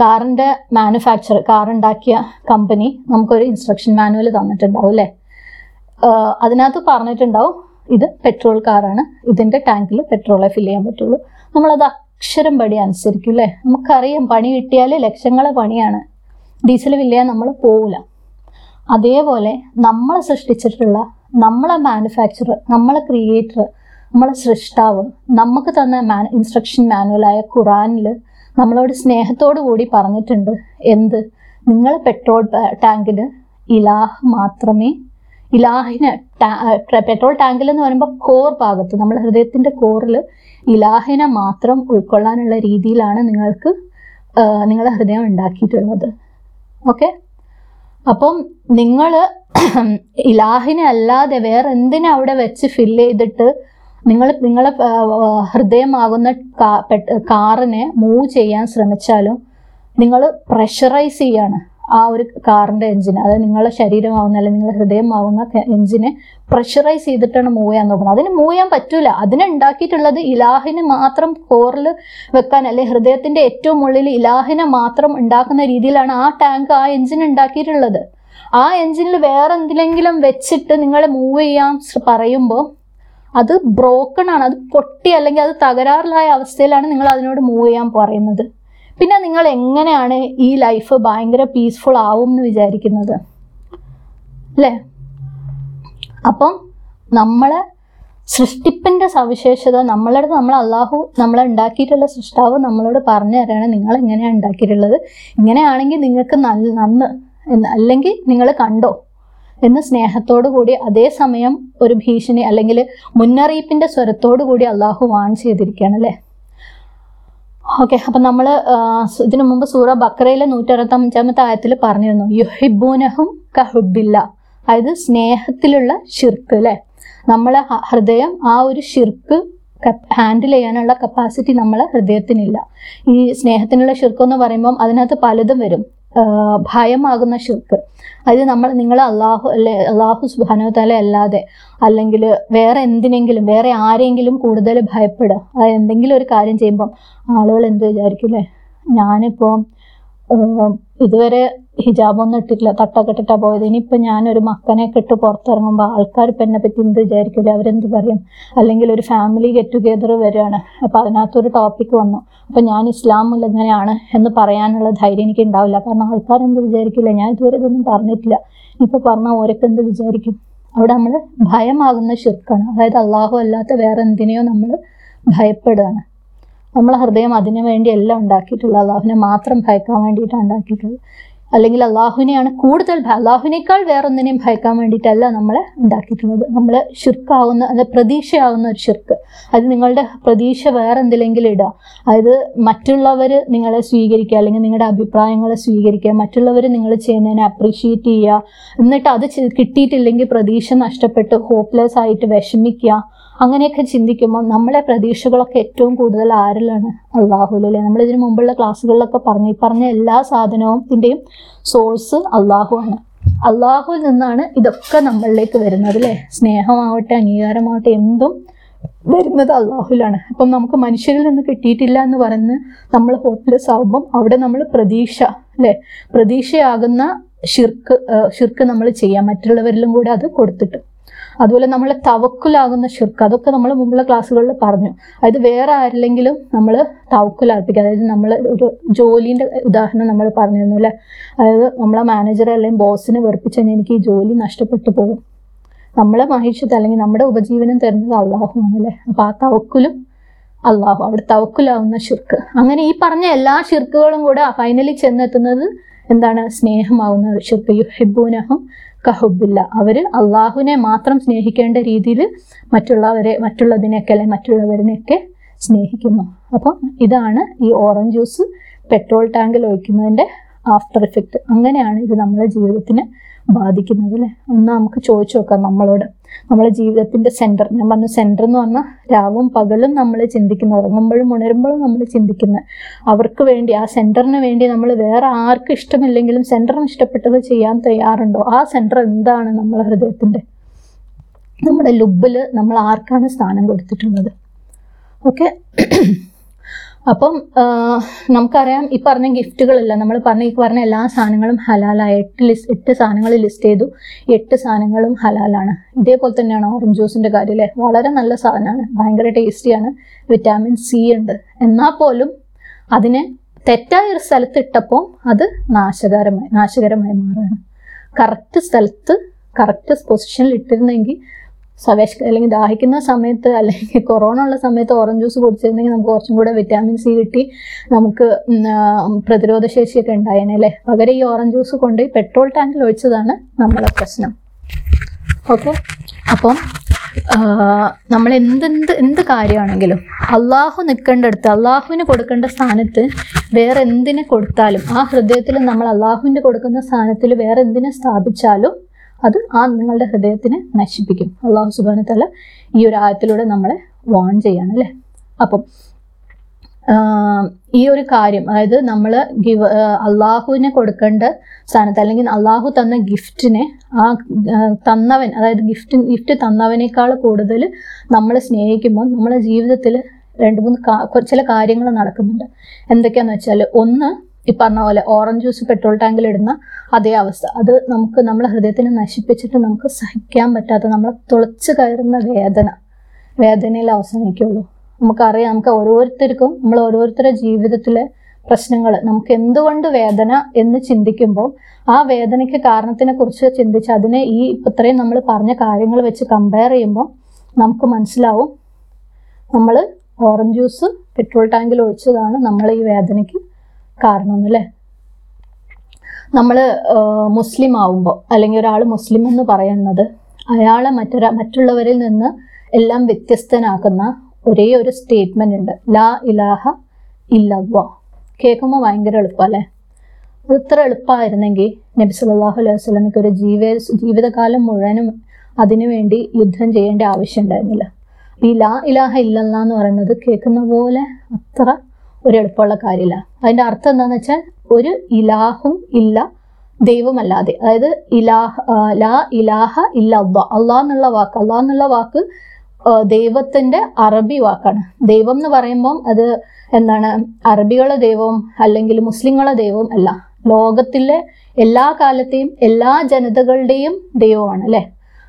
കാറിന്റെ മാനുഫാക്ചർ കാർ ഉണ്ടാക്കിയ കമ്പനി നമുക്കൊരു ഇൻസ്ട്രക്ഷൻ മാനുവൽ തന്നിട്ടുണ്ടാവും അല്ലേ? അതിനകത്ത് പറഞ്ഞിട്ടുണ്ടാവും ഇത് പെട്രോൾ കാറാണ് ഇതിന്റെ ടാങ്കിൽ പെട്രോളെ ഫില്ല് ചെയ്യാൻ പറ്റുള്ളൂ. നമ്മളത് അക്ഷരം പടി അനുസരിക്കും അല്ലേ നമുക്കറിയാം പണി കിട്ടിയാൽ ലക്ഷങ്ങളെ പണിയാണ്. ചെയ്യാൻ നമ്മൾ പോവില്ല അതേപോലെ നമ്മളെ സൃഷ്ടിച്ചിട്ടുള്ള നമ്മളെ മാനുഫാക്ചറർ നമ്മളെ ക്രിയേറ്റർ നമ്മളെ സൃഷ്ടാവ് നമുക്ക് തന്ന മാൻ ഇൻസ്ട്രക്ഷൻ മാനുവലായ ഖുറാനിൽ നമ്മളോട് സ്നേഹത്തോടു കൂടി പറഞ്ഞിട്ടുണ്ട്. എന്ത്? നിങ്ങൾ പെട്രോൾ ടാങ്കിൽ ഇലാഹ് മാത്രമേ ഇലാഹിന് പെട്രോൾ ടാങ്കിൽ എന്ന് പറയുമ്പോൾ കോർ ഭാഗത്ത് നമ്മുടെ ഹൃദയത്തിന്റെ കോറിൽ ഇലാഹിനെ മാത്രം ഉൾക്കൊള്ളാനുള്ള രീതിയിലാണ് നിങ്ങൾക്ക് നിങ്ങളുടെ ഹൃദയം ഉണ്ടാക്കിയിട്ടുള്ളത്. ഓക്കെ? അപ്പം നിങ്ങൾ ഇലാഹിനെ അല്ലാതെ വേറെ എന്തിനാ അവിടെ വെച്ച് ഫില്ല് ചെയ്തിട്ട് നിങ്ങൾ നിങ്ങളെ ഹൃദയമാകുന്ന കാറിനെ മൂവ് ചെയ്യാൻ ശ്രമിച്ചാലും നിങ്ങൾ പ്രഷറൈസ് ചെയ്യാണ്. ആ ഒരു കാറിന്റെ എഞ്ചിൻ അതായത് നിങ്ങളുടെ ശരീരമാവുന്ന അല്ലെങ്കിൽ നിങ്ങളുടെ ഹൃദയമാവുന്ന എഞ്ചിനെ പ്രഷറൈസ് ചെയ്തിട്ടാണ് മൂവ് ചെയ്യാൻ നോക്കുന്നത്. അതിന് മൂവ് ചെയ്യാൻ പറ്റൂല. അതിനെ ഉണ്ടാക്കിയിട്ടുള്ളത് ഇലാഹിനെ മാത്രം കോറിൽ വെക്കാൻ അല്ലെങ്കിൽ ഹൃദയത്തിന്റെ ഏറ്റവും ഉള്ളിൽ ഇലാഹിനെ മാത്രം ഉണ്ടാക്കുന്ന രീതിയിലാണ് ആ ടാങ്ക് ആ എഞ്ചിൻ ഉണ്ടാക്കിയിട്ടുള്ളത്. ആ എഞ്ചിനിൽ വേറെ എന്തിലെങ്കിലും വെച്ചിട്ട് നിങ്ങളെ മൂവ് ചെയ്യാൻ പറയുമ്പോൾ അത് ബ്രോക്കൺ ആണ്. അത് പൊട്ടി അല്ലെങ്കിൽ അത് തകരാറിലായ അവസ്ഥയിലാണ് നിങ്ങൾ അതിനോട് മൂവ് ചെയ്യാൻ പറയുന്നത്. പിന്നെ നിങ്ങൾ എങ്ങനെയാണ് ഈ ലൈഫ് ഭയങ്കര പീസ്ഫുൾ ആവും എന്ന് വിചാരിക്കുന്നത്? അല്ലേ? അപ്പം നമ്മളെ സൃഷ്ടിപ്പിന്റെ സവിശേഷത നമ്മളടുത്ത് നമ്മൾ അള്ളാഹു നമ്മളെ ഉണ്ടാക്കിയിട്ടുള്ള സൃഷ്ടാവ് നമ്മളോട് പറഞ്ഞു തരാണ് നിങ്ങൾ എങ്ങനെയാണ് ഉണ്ടാക്കിയിട്ടുള്ളത്. ഇങ്ങനെയാണെങ്കിൽ നിങ്ങൾക്ക് നല്ല നന്ന് അല്ലെങ്കിൽ നിങ്ങൾ കണ്ടോ? എന്ന് സ്നേഹത്തോടു കൂടി അതേസമയം ഒരു ഭീഷണി അല്ലെങ്കിൽ മുന്നറിയിപ്പിന്റെ സ്വരത്തോടു കൂടി അള്ളാഹു വാൺ ചെയ്തിരിക്കുകയാണ് അല്ലേ? ഓക്കെ അപ്പം നമ്മൾ ഇതിനു മുമ്പ് സൂറ ബക്രയിലെ നൂറ്ററുപത്തഞ്ചാമത്തെ ആയത്തിൽ പറഞ്ഞിരുന്നു യുഹിബൂനഹും കഹുബില്ല അതായത് സ്നേഹത്തിലുള്ള ഷിർക്ക് അല്ലേ? നമ്മളെ ഹൃദയം ആ ഒരു ഷിർക്ക് ഹാൻഡിൽ ചെയ്യാനുള്ള കപ്പാസിറ്റി നമ്മളെ ഹൃദയത്തിനില്ല. ഈ സ്നേഹത്തിനുള്ള ഷിർക്ക് എന്ന് പറയുമ്പം അതിനകത്ത് പലതും വരും. ഭയമാകുന്ന ഷിർക്ക് അത് നമ്മൾ നിങ്ങൾ അള്ളാഹു അല്ലെ അള്ളാഹു സുബാനുതല അല്ലാതെ അല്ലെങ്കിൽ വേറെ എന്തിനെങ്കിലും വേറെ ആരെങ്കിലും കൂടുതൽ ഭയപ്പെടുക. അത് എന്തെങ്കിലും ഒരു കാര്യം ചെയ്യുമ്പം ആളുകൾ എന്ത് വിചാരിക്കും അല്ലേ ഞാനിപ്പോൾ ഇതുവരെ ഹിജാബൊന്നും ഇട്ടിട്ടില്ല തട്ടൊക്കെ ഇട്ടിട്ടാ പോയത്. ഇനിയിപ്പോൾ ഞാനൊരു മക്കനെ കെട്ട് പുറത്തിറങ്ങുമ്പോൾ ആൾക്കാർ ഇപ്പം എന്നെ പറ്റി എന്ത് വിചാരിക്കില്ല അവരെന്ത് പറയും? അല്ലെങ്കിൽ ഒരു ഫാമിലി ഗെറ്റ് ടുഗെദർ വരികയാണ്. അപ്പോൾ അതിനകത്തൊരു ടോപ്പിക് വന്നു. അപ്പം ഞാൻ ഇസ്ലാം എങ്ങനെയാണ് എന്ന് പറയാനുള്ള ധൈര്യം എനിക്ക് ഉണ്ടാവില്ല കാരണം ആൾക്കാർ എന്ത് വിചാരിക്കില്ല ഞാൻ ഇതുവരെ ഇതൊന്നും പറഞ്ഞിട്ടില്ല. ഇപ്പോൾ പറഞ്ഞാൽ ഓരൊക്കെ എന്ത് വിചാരിക്കും? അവിടെ നമ്മൾ ഭയമാകുന്ന ശിർക്കാണ്. അതായത് അള്ളാഹു അല്ലാത്ത വേറെ എന്തിനെയോ നമ്മൾ ഭയപ്പെടുകയാണ്. നമ്മളെ ഹൃദയം അതിനു വേണ്ടി എല്ലാം ഉണ്ടാക്കിയിട്ടുള്ളത്. അള്ളാഹുവിനെ മാത്രം ഭയക്കാൻ വേണ്ടിയിട്ടാണ് ഉണ്ടാക്കിയിട്ടുള്ളത്. അല്ലെങ്കിൽ അള്ളാഹുവിനെയാണ് കൂടുതൽ അള്ളാഹുവിനേക്കാൾ വേറൊന്നിനെയും ഭയക്കാൻ വേണ്ടിയിട്ടല്ല നമ്മളെ ഉണ്ടാക്കിയിട്ടുള്ളത്. നമ്മൾ ഷിർക്കാവുന്ന അല്ലെ പ്രതീക്ഷയാവുന്ന ഒരു ഷിർക്ക് അത് നിങ്ങളുടെ പ്രതീക്ഷ വേറെ എന്തിലെങ്കിലും ഇടുക അതായത് മറ്റുള്ളവർ നിങ്ങളെ സ്വീകരിക്കുക അല്ലെങ്കിൽ നിങ്ങളുടെ അഭിപ്രായങ്ങളെ സ്വീകരിക്കുക മറ്റുള്ളവർ നിങ്ങൾ ചെയ്യുന്നതിനെ അപ്രീഷിയേറ്റ് ചെയ്യുക. എന്നിട്ട് അത് കിട്ടിയിട്ടില്ലെങ്കിൽ പ്രതീക്ഷ നഷ്ടപ്പെട്ട് ഹോപ്പ്ലെസ് ആയിട്ട് വിഷമിക്കുക. അങ്ങനെയൊക്കെ ചിന്തിക്കുമ്പോൾ നമ്മളെ പ്രതീക്ഷകളൊക്കെ ഏറ്റവും കൂടുതൽ ആരിലാണ്? അള്ളാഹുലല്ലേ നമ്മൾ ഇതിനു മുമ്പുള്ള ക്ലാസ്സുകളിലൊക്കെ പറഞ്ഞു. ഈ പറഞ്ഞ എല്ലാ സാധനത്തിന്റെയും സോഴ്സ് അള്ളാഹു ആണ്. അള്ളാഹുവിൽ നിന്നാണ് ഇതൊക്കെ നമ്മളിലേക്ക് വരുന്നത് അല്ലേ? സ്നേഹമാവട്ടെ അംഗീകാരമാവട്ടെ എന്തും വരുന്നത് അള്ളാഹുലാണ് അപ്പം നമുക്ക് മനുഷ്യരിൽ നിന്ന് കിട്ടിയിട്ടില്ല എന്ന് പറഞ്ഞ് നമ്മൾ ഹോപ്പ്ലെസ് ആകുമ്പം അവിടെ നമ്മൾ പ്രതീക്ഷ അല്ലേ? പ്രതീക്ഷയാകുന്ന ഷിർക്ക് ഷിർക്ക് നമ്മൾ ചെയ്യാം. മറ്റുള്ളവരിലും കൂടെ അത് കൊടുത്തിട്ട്. അതുപോലെ നമ്മൾ തവക്കുലാകുന്ന ഷിർക്ക് അതൊക്കെ നമ്മൾ മുമ്പുള്ള ക്ലാസ്സുകളിൽ പറഞ്ഞു. അതായത് വേറെ ആരില്ലെങ്കിലും നമ്മൾ തവക്കുലാർപ്പിക്കുക. അതായത് നമ്മൾ ഒരു ജോലീന്റെ ഉദാഹരണം നമ്മൾ പറഞ്ഞിരുന്നു അല്ലേ? അതായത് നമ്മളെ മാനേജറെ അല്ലെങ്കിൽ ബോസിനെ വെറുപ്പിച്ച് കഴിഞ്ഞാൽ എനിക്ക് ഈ ജോലി നഷ്ടപ്പെട്ടു പോകും. നമ്മളെ മഹിഷത്ത് അല്ലെങ്കിൽ നമ്മുടെ ഉപജീവനം തരുന്നത് അള്ളാഹുമാണ് അല്ലേ? അപ്പോൾ ആ തവക്കുലും അള്ളാഹു അവിടെ തവക്കുലാവുന്ന ഷിർക്ക് അങ്ങനെ ഈ പറഞ്ഞ എല്ലാ ഷിർക്കുകളും കൂടെ ഫൈനലി ചെന്നെത്തുന്നത് എന്താണ്? സ്നേഹമാവുന്ന ഷിർക്ക് യുഹിബൂനഹും കഹുബില്ല അവർ അള്ളാഹുവിനെ മാത്രം സ്നേഹിക്കേണ്ട രീതിയിൽ മറ്റുള്ളവരെ മറ്റുള്ളതിനെയൊക്കെ അല്ലെ മറ്റുള്ളവരിനെയൊക്കെ സ്നേഹിക്കുന്നു. അപ്പം ഇതാണ് ഈ ഓറഞ്ച് ജ്യൂസ് പെട്രോൾ ടാങ്കിൽ ഒഴിക്കുന്നതിന്റെ ആഫ്റ്റർ ഇഫക്റ്റ് അങ്ങനെയാണ് ഇത് നമ്മുടെ ജീവിതത്തിനെ ബാധിക്കുന്നത് അല്ലേ ഒന്ന് നമുക്ക് ചോദിച്ചു നോക്കാം നമ്മളോട്. നമ്മളെ ജീവിതത്തിന്റെ സെന്റർ ഞാൻ പറഞ്ഞു സെന്റർ എന്ന് പറഞ്ഞാൽ രാവും പകലും നമ്മൾ ചിന്തിക്കുന്ന ഉറങ്ങുമ്പോഴും ഉണരുമ്പോഴും നമ്മൾ ചിന്തിക്കുന്ന. അവർക്ക് വേണ്ടി ആ സെന്ററിന് വേണ്ടി നമ്മൾ വേറെ ആർക്കും ഇഷ്ടമില്ലെങ്കിലും സെന്ററിന് ഇഷ്ടപ്പെട്ടത് ചെയ്യാൻ തയ്യാറുണ്ടോ? ആ സെന്റർ എന്താണ് നമ്മളെ ഹൃദയത്തിന്റെ? നമ്മുടെ ലുബിൽ നമ്മൾ ആർക്കാണ് സ്ഥാനം കൊടുത്തിട്ടുള്ളത്? ഓക്കെ അപ്പം നമുക്കറിയാം ഈ പറഞ്ഞ ഗിഫ്റ്റുകളെല്ലാം നമ്മൾ പറഞ്ഞ ഈ പറഞ്ഞ എല്ലാ സാധനങ്ങളും ഹലാലായ എട്ട് ലിസ്റ്റ് എട്ട് സാധനങ്ങൾ ലിസ്റ്റ് ചെയ്തു. എട്ട് സാധനങ്ങളും ഹലാലാണ്. ഇതേപോലെ തന്നെയാണ് ഓറഞ്ച് ജ്യൂസിന്റെ കാര്യം അല്ലേ വളരെ നല്ല സാധനമാണ്. ഭയങ്കര ടേസ്റ്റിയാണ്. വിറ്റാമിൻ സി ഉണ്ട്. എന്നാൽ പോലും അതിനെ തെറ്റായ ഒരു സ്ഥലത്ത് ഇട്ടപ്പോൾ അത് നാശകരമായി നാശകരമായി മാറുകയാണ്. കറക്റ്റ് സ്ഥലത്ത് കറക്റ്റ് പൊസിഷനിൽ ഇട്ടിരുന്നെങ്കിൽ സവേഷ് അല്ലെങ്കിൽ ദാഹിക്കുന്ന സമയത്ത് അല്ലെങ്കിൽ കൊറോണ ഉള്ള സമയത്ത് ഓറഞ്ച് ജ്യൂസ് കുടിച്ചിരുന്നെങ്കിൽ നമുക്ക് കുറച്ചും കൂടെ വിറ്റാമിൻ സി കിട്ടി. നമുക്ക് പ്രതിരോധ ശേഷിയൊക്കെ ഉണ്ടായേനെ അല്ലേ? പകരം ഈ ഓറഞ്ച് ജ്യൂസ് കൊണ്ട് പെട്രോൾ ടാങ്കിൽ ഒഴിച്ചതാണ് നമ്മളെ പ്രശ്നം. ഓക്കെ അപ്പം നമ്മൾ എന്തെന്ത് എന്ത് കാര്യമാണെങ്കിലും അള്ളാഹു നിൽക്കേണ്ടടുത്ത് അള്ളാഹുവിന് കൊടുക്കേണ്ട സ്ഥാനത്ത് വേറെ എന്തിനെ കൊടുത്താലും ആ ഹൃദയത്തിൽ നമ്മൾ അള്ളാഹുവിന്റെ കൊടുക്കുന്ന സ്ഥാനത്തിൽ വേറെ എന്തിനെ സ്ഥാപിച്ചാലും അത് ആ നിങ്ങളുടെ ഹൃദയത്തിനെ നശിപ്പിക്കും. അള്ളാഹു സുബാന തല ഈ ഒരു ആയത്തിലൂടെ നമ്മളെ വാൺ ചെയ്യാണ് അല്ലേ? അപ്പം ഈ ഒരു കാര്യം അതായത് നമ്മൾ ഗിവ് അള്ളാഹുവിനെ കൊടുക്കേണ്ട സ്ഥാനത്ത് അല്ലെങ്കിൽ അള്ളാഹു തന്ന ഗിഫ്റ്റിനെ ആ തന്നവൻ അതായത് ഗിഫ്റ്റ് ഗിഫ്റ്റ് തന്നവനേക്കാൾ കൂടുതൽ നമ്മൾ സ്നേഹിക്കുമ്പോൾ നമ്മളെ ജീവിതത്തിൽ രണ്ട് മൂന്ന് ചില കാര്യങ്ങൾ നടക്കുന്നുണ്ട്. എന്തൊക്കെയാന്ന് വെച്ചാൽ ഒന്ന് ഈ പറഞ്ഞ പോലെ ഓറഞ്ച് ജ്യൂസ് പെട്രോൾ ടാങ്കിൽ ഇടുന്ന അതേ അവസ്ഥ. അത് നമുക്ക് നമ്മളെ ഹൃദയത്തിനെ നശിപ്പിച്ചിട്ട് നമുക്ക് സഹിക്കാൻ പറ്റാത്ത നമ്മളെ തുളച്ച് കയറുന്ന വേദന. വേദനയിൽ അവസാനിക്കുള്ളൂ. നമുക്കറിയാം നമുക്ക് ഓരോരുത്തർക്കും നമ്മൾ ഓരോരുത്തരുടെ ജീവിതത്തിലെ പ്രശ്നങ്ങൾ നമുക്ക് എന്തുകൊണ്ട് വേദന എന്ന് ചിന്തിക്കുമ്പോൾ ആ വേദനയ്ക്ക് കാരണത്തിനെ കുറിച്ച് ചിന്തിച്ച് അതിനെ ഈ ഇത്രയും നമ്മൾ പറഞ്ഞ കാര്യങ്ങൾ വെച്ച് കമ്പയർ ചെയ്യുമ്പോൾ നമുക്ക് മനസ്സിലാവും നമ്മൾ ഓറഞ്ച് ജ്യൂസ് പെട്രോൾ ടാങ്കിൽ ഒഴിച്ചതാണ് നമ്മൾ ഈ വേദനയ്ക്ക് കാരണം അല്ലേ നമ്മൾ മുസ്ലിം ആവുമ്പോൾ അല്ലെങ്കിൽ ഒരാൾ മുസ്ലിം എന്ന് പറയുന്നത് അയാളെ മറ്റൊരാ മറ്റുള്ളവരിൽ നിന്ന് എല്ലാം വ്യത്യസ്തനാക്കുന്ന ഒരേ ഒരു സ്റ്റേറ്റ്മെന്റ് ഉണ്ട്. ലാ ഇലാഹ ഇല്ലവ കേൾക്കുമ്പോൾ ഭയങ്കര എളുപ്പമല്ലേ? അത് ഇത്ര എളുപ്പമായിരുന്നെങ്കിൽ നബി സല്ലല്ലാഹു അലൈഹി വസ്ലമിക്ക് ഒരു ജീവ ജീവിതകാലം മുഴുവനും അതിനുവേണ്ടി യുദ്ധം ചെയ്യേണ്ട ആവശ്യം ഉണ്ടായിരുന്നില്ല. ഈ ലാ ഇലാഹ ഇല്ലല്ല എന്ന് പറയുന്നത് കേൾക്കുന്ന പോലെ അത്ര ഒരു എളുപ്പമുള്ള കാര്യമില്ല. അതിന്റെ അർത്ഥം എന്താണെന്ന് വെച്ചാൽ ഒരു ഇലാഹും ഇല്ല ദൈവമല്ലാതെ. അതായത് ഇലാഹ ലാ ഇലാഹ ഇല്ല അള്ളാ. അള്ളാഹ് എന്നുള്ള വാക്ക് അള്ളാഹ് എന്നുള്ള വാക്ക് ദൈവത്തിന്റെ അറബി വാക്കാണ്. ദൈവം എന്ന് പറയുമ്പം അത് എന്താണ്? അറബികളെ ദൈവവും അല്ലെങ്കിൽ മുസ്ലിങ്ങളെ ദൈവവും അല്ല. ലോകത്തിലെ എല്ലാ കാലത്തെയും എല്ലാ ജനതകളുടെയും ദൈവമാണ് അല്ലെ?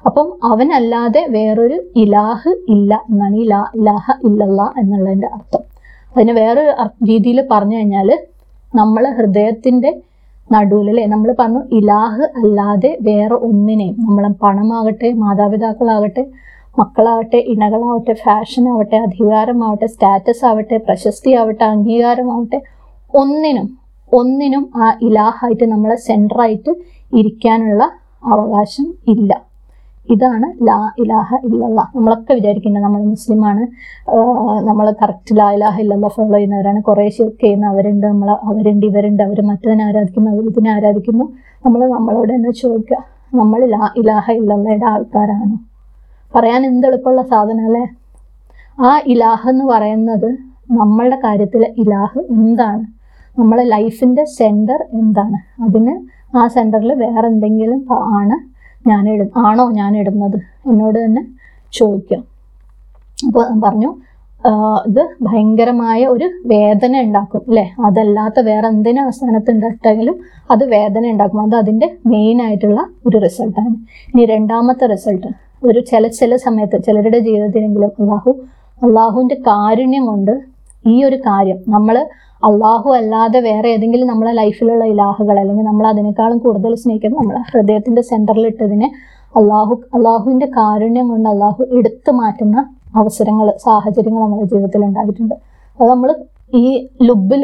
അപ്പം അവനല്ലാതെ വേറൊരു ഇലാഹ് ഇല്ല എന്നാണ് ഇലാ ഇലാഹ ഇല്ലല്ല എന്നുള്ളതിന്റെ അർത്ഥം. അതിന് വേറെ രീതിയിൽ പറഞ്ഞു കഴിഞ്ഞാൽ നമ്മളെ ഹൃദയത്തിന്റെ നടുവിൽ നമ്മൾ പറഞ്ഞു ഇലാഹ് അല്ലാതെ വേറെ ഒന്നിനെയും. നമ്മളെ പണമാകട്ടെ മാതാപിതാക്കളാകട്ടെ മക്കളാവട്ടെ ഇണകളാവട്ടെ ഫാഷൻ ആവട്ടെ അധികാരമാവട്ടെ സ്റ്റാറ്റസ് ആവട്ടെ പ്രശസ്തി ആവട്ടെ അംഗീകാരമാവട്ടെ ഒന്നിനും ഒന്നിനും ആ ഇലാഹായിട്ട് നമ്മളെ സെന്ററായിട്ട് ഇരിക്കാനുള്ള അവകാശം ഇല്ല. ഇതാണ് ലാ ഇലാഹ ഇല്ലല്ല നമ്മളൊക്കെ വിചാരിക്കുന്നത് നമ്മൾ മുസ്ലിമാണ്. നമ്മൾ കറക്റ്റ് ലാ ഇലാഹ ഇല്ലല്ല ഫോളോ ചെയ്യുന്നവരാണ്. കുറേ ഷിർക്ക് ചെയ്യുന്ന അവരുണ്ട്. നമ്മൾ അവരുണ്ട് ഇവരുണ്ട്. അവർ മറ്റതിനെ ആരാധിക്കുന്നു അവർ ഇതിനെ ആരാധിക്കുന്നു. നമ്മൾ നമ്മളോട് തന്നെ ചോദിക്കുക. നമ്മൾ ലാ ഇലാഹ ഇല്ലല്ലയുടെ ആൾക്കാരാണ്. പറയാൻ എന്ത് എളുപ്പമുള്ള സാധനം അല്ലേ? ആ ഇലാഹ എന്ന് പറയുന്നത് നമ്മളുടെ കാര്യത്തിലെ ഇലാഹ് എന്താണ്? നമ്മളെ ലൈഫിന്റെ സെന്റർ എന്താണ്? അതിന് ആ സെന്ററിൽ വേറെ എന്തെങ്കിലും ആണ് ഞാൻ ഇടും ആണോ ഞാൻ ഇടുന്നത് എന്നോട് തന്നെ ചോദിക്കാം. അപ്പോൾ പറഞ്ഞു ഇത് ഭയങ്കരമായ ഒരു വേദന ഉണ്ടാക്കും അല്ലേ? അതല്ലാത്ത വേറെ എന്തിനും അവസാനത്ത് ഉണ്ടാക്കിയെങ്കിലും അത് വേദന ഉണ്ടാക്കും. അത് അതിന്റെ മെയിൻ ആയിട്ടുള്ള ഒരു റിസൾട്ടാണ് ഇനി രണ്ടാമത്തെ റിസൾട്ട് ഒരു ചില ചില സമയത്ത് ചിലരുടെ ജീവിതത്തിലെങ്കിലും അള്ളാഹു അള്ളാഹുവിന്റെ കാരുണ്യം കൊണ്ട് ഈ ഒരു കാര്യം നമ്മൾ അള്ളാഹു അല്ലാതെ വേറെ ഏതെങ്കിലും നമ്മളെ ലൈഫിലുള്ള ഇലാഹുകൾ അല്ലെങ്കിൽ നമ്മൾ അതിനേക്കാളും കൂടുതൽ സ്നേഹിക്കുന്നത് നമ്മളെ ഹൃദയത്തിന്റെ സെന്ററിലിട്ടതിനെ അള്ളാഹു അള്ളാഹുവിന്റെ കാരുണ്യം കൊണ്ട് അള്ളാഹു എടുത്തു മാറ്റുന്ന അവസരങ്ങൾ സാഹചര്യങ്ങൾ നമ്മുടെ ജീവിതത്തിൽ ഉണ്ടായിട്ടുണ്ട്. അത് നമ്മൾ ഈ ലുബിൽ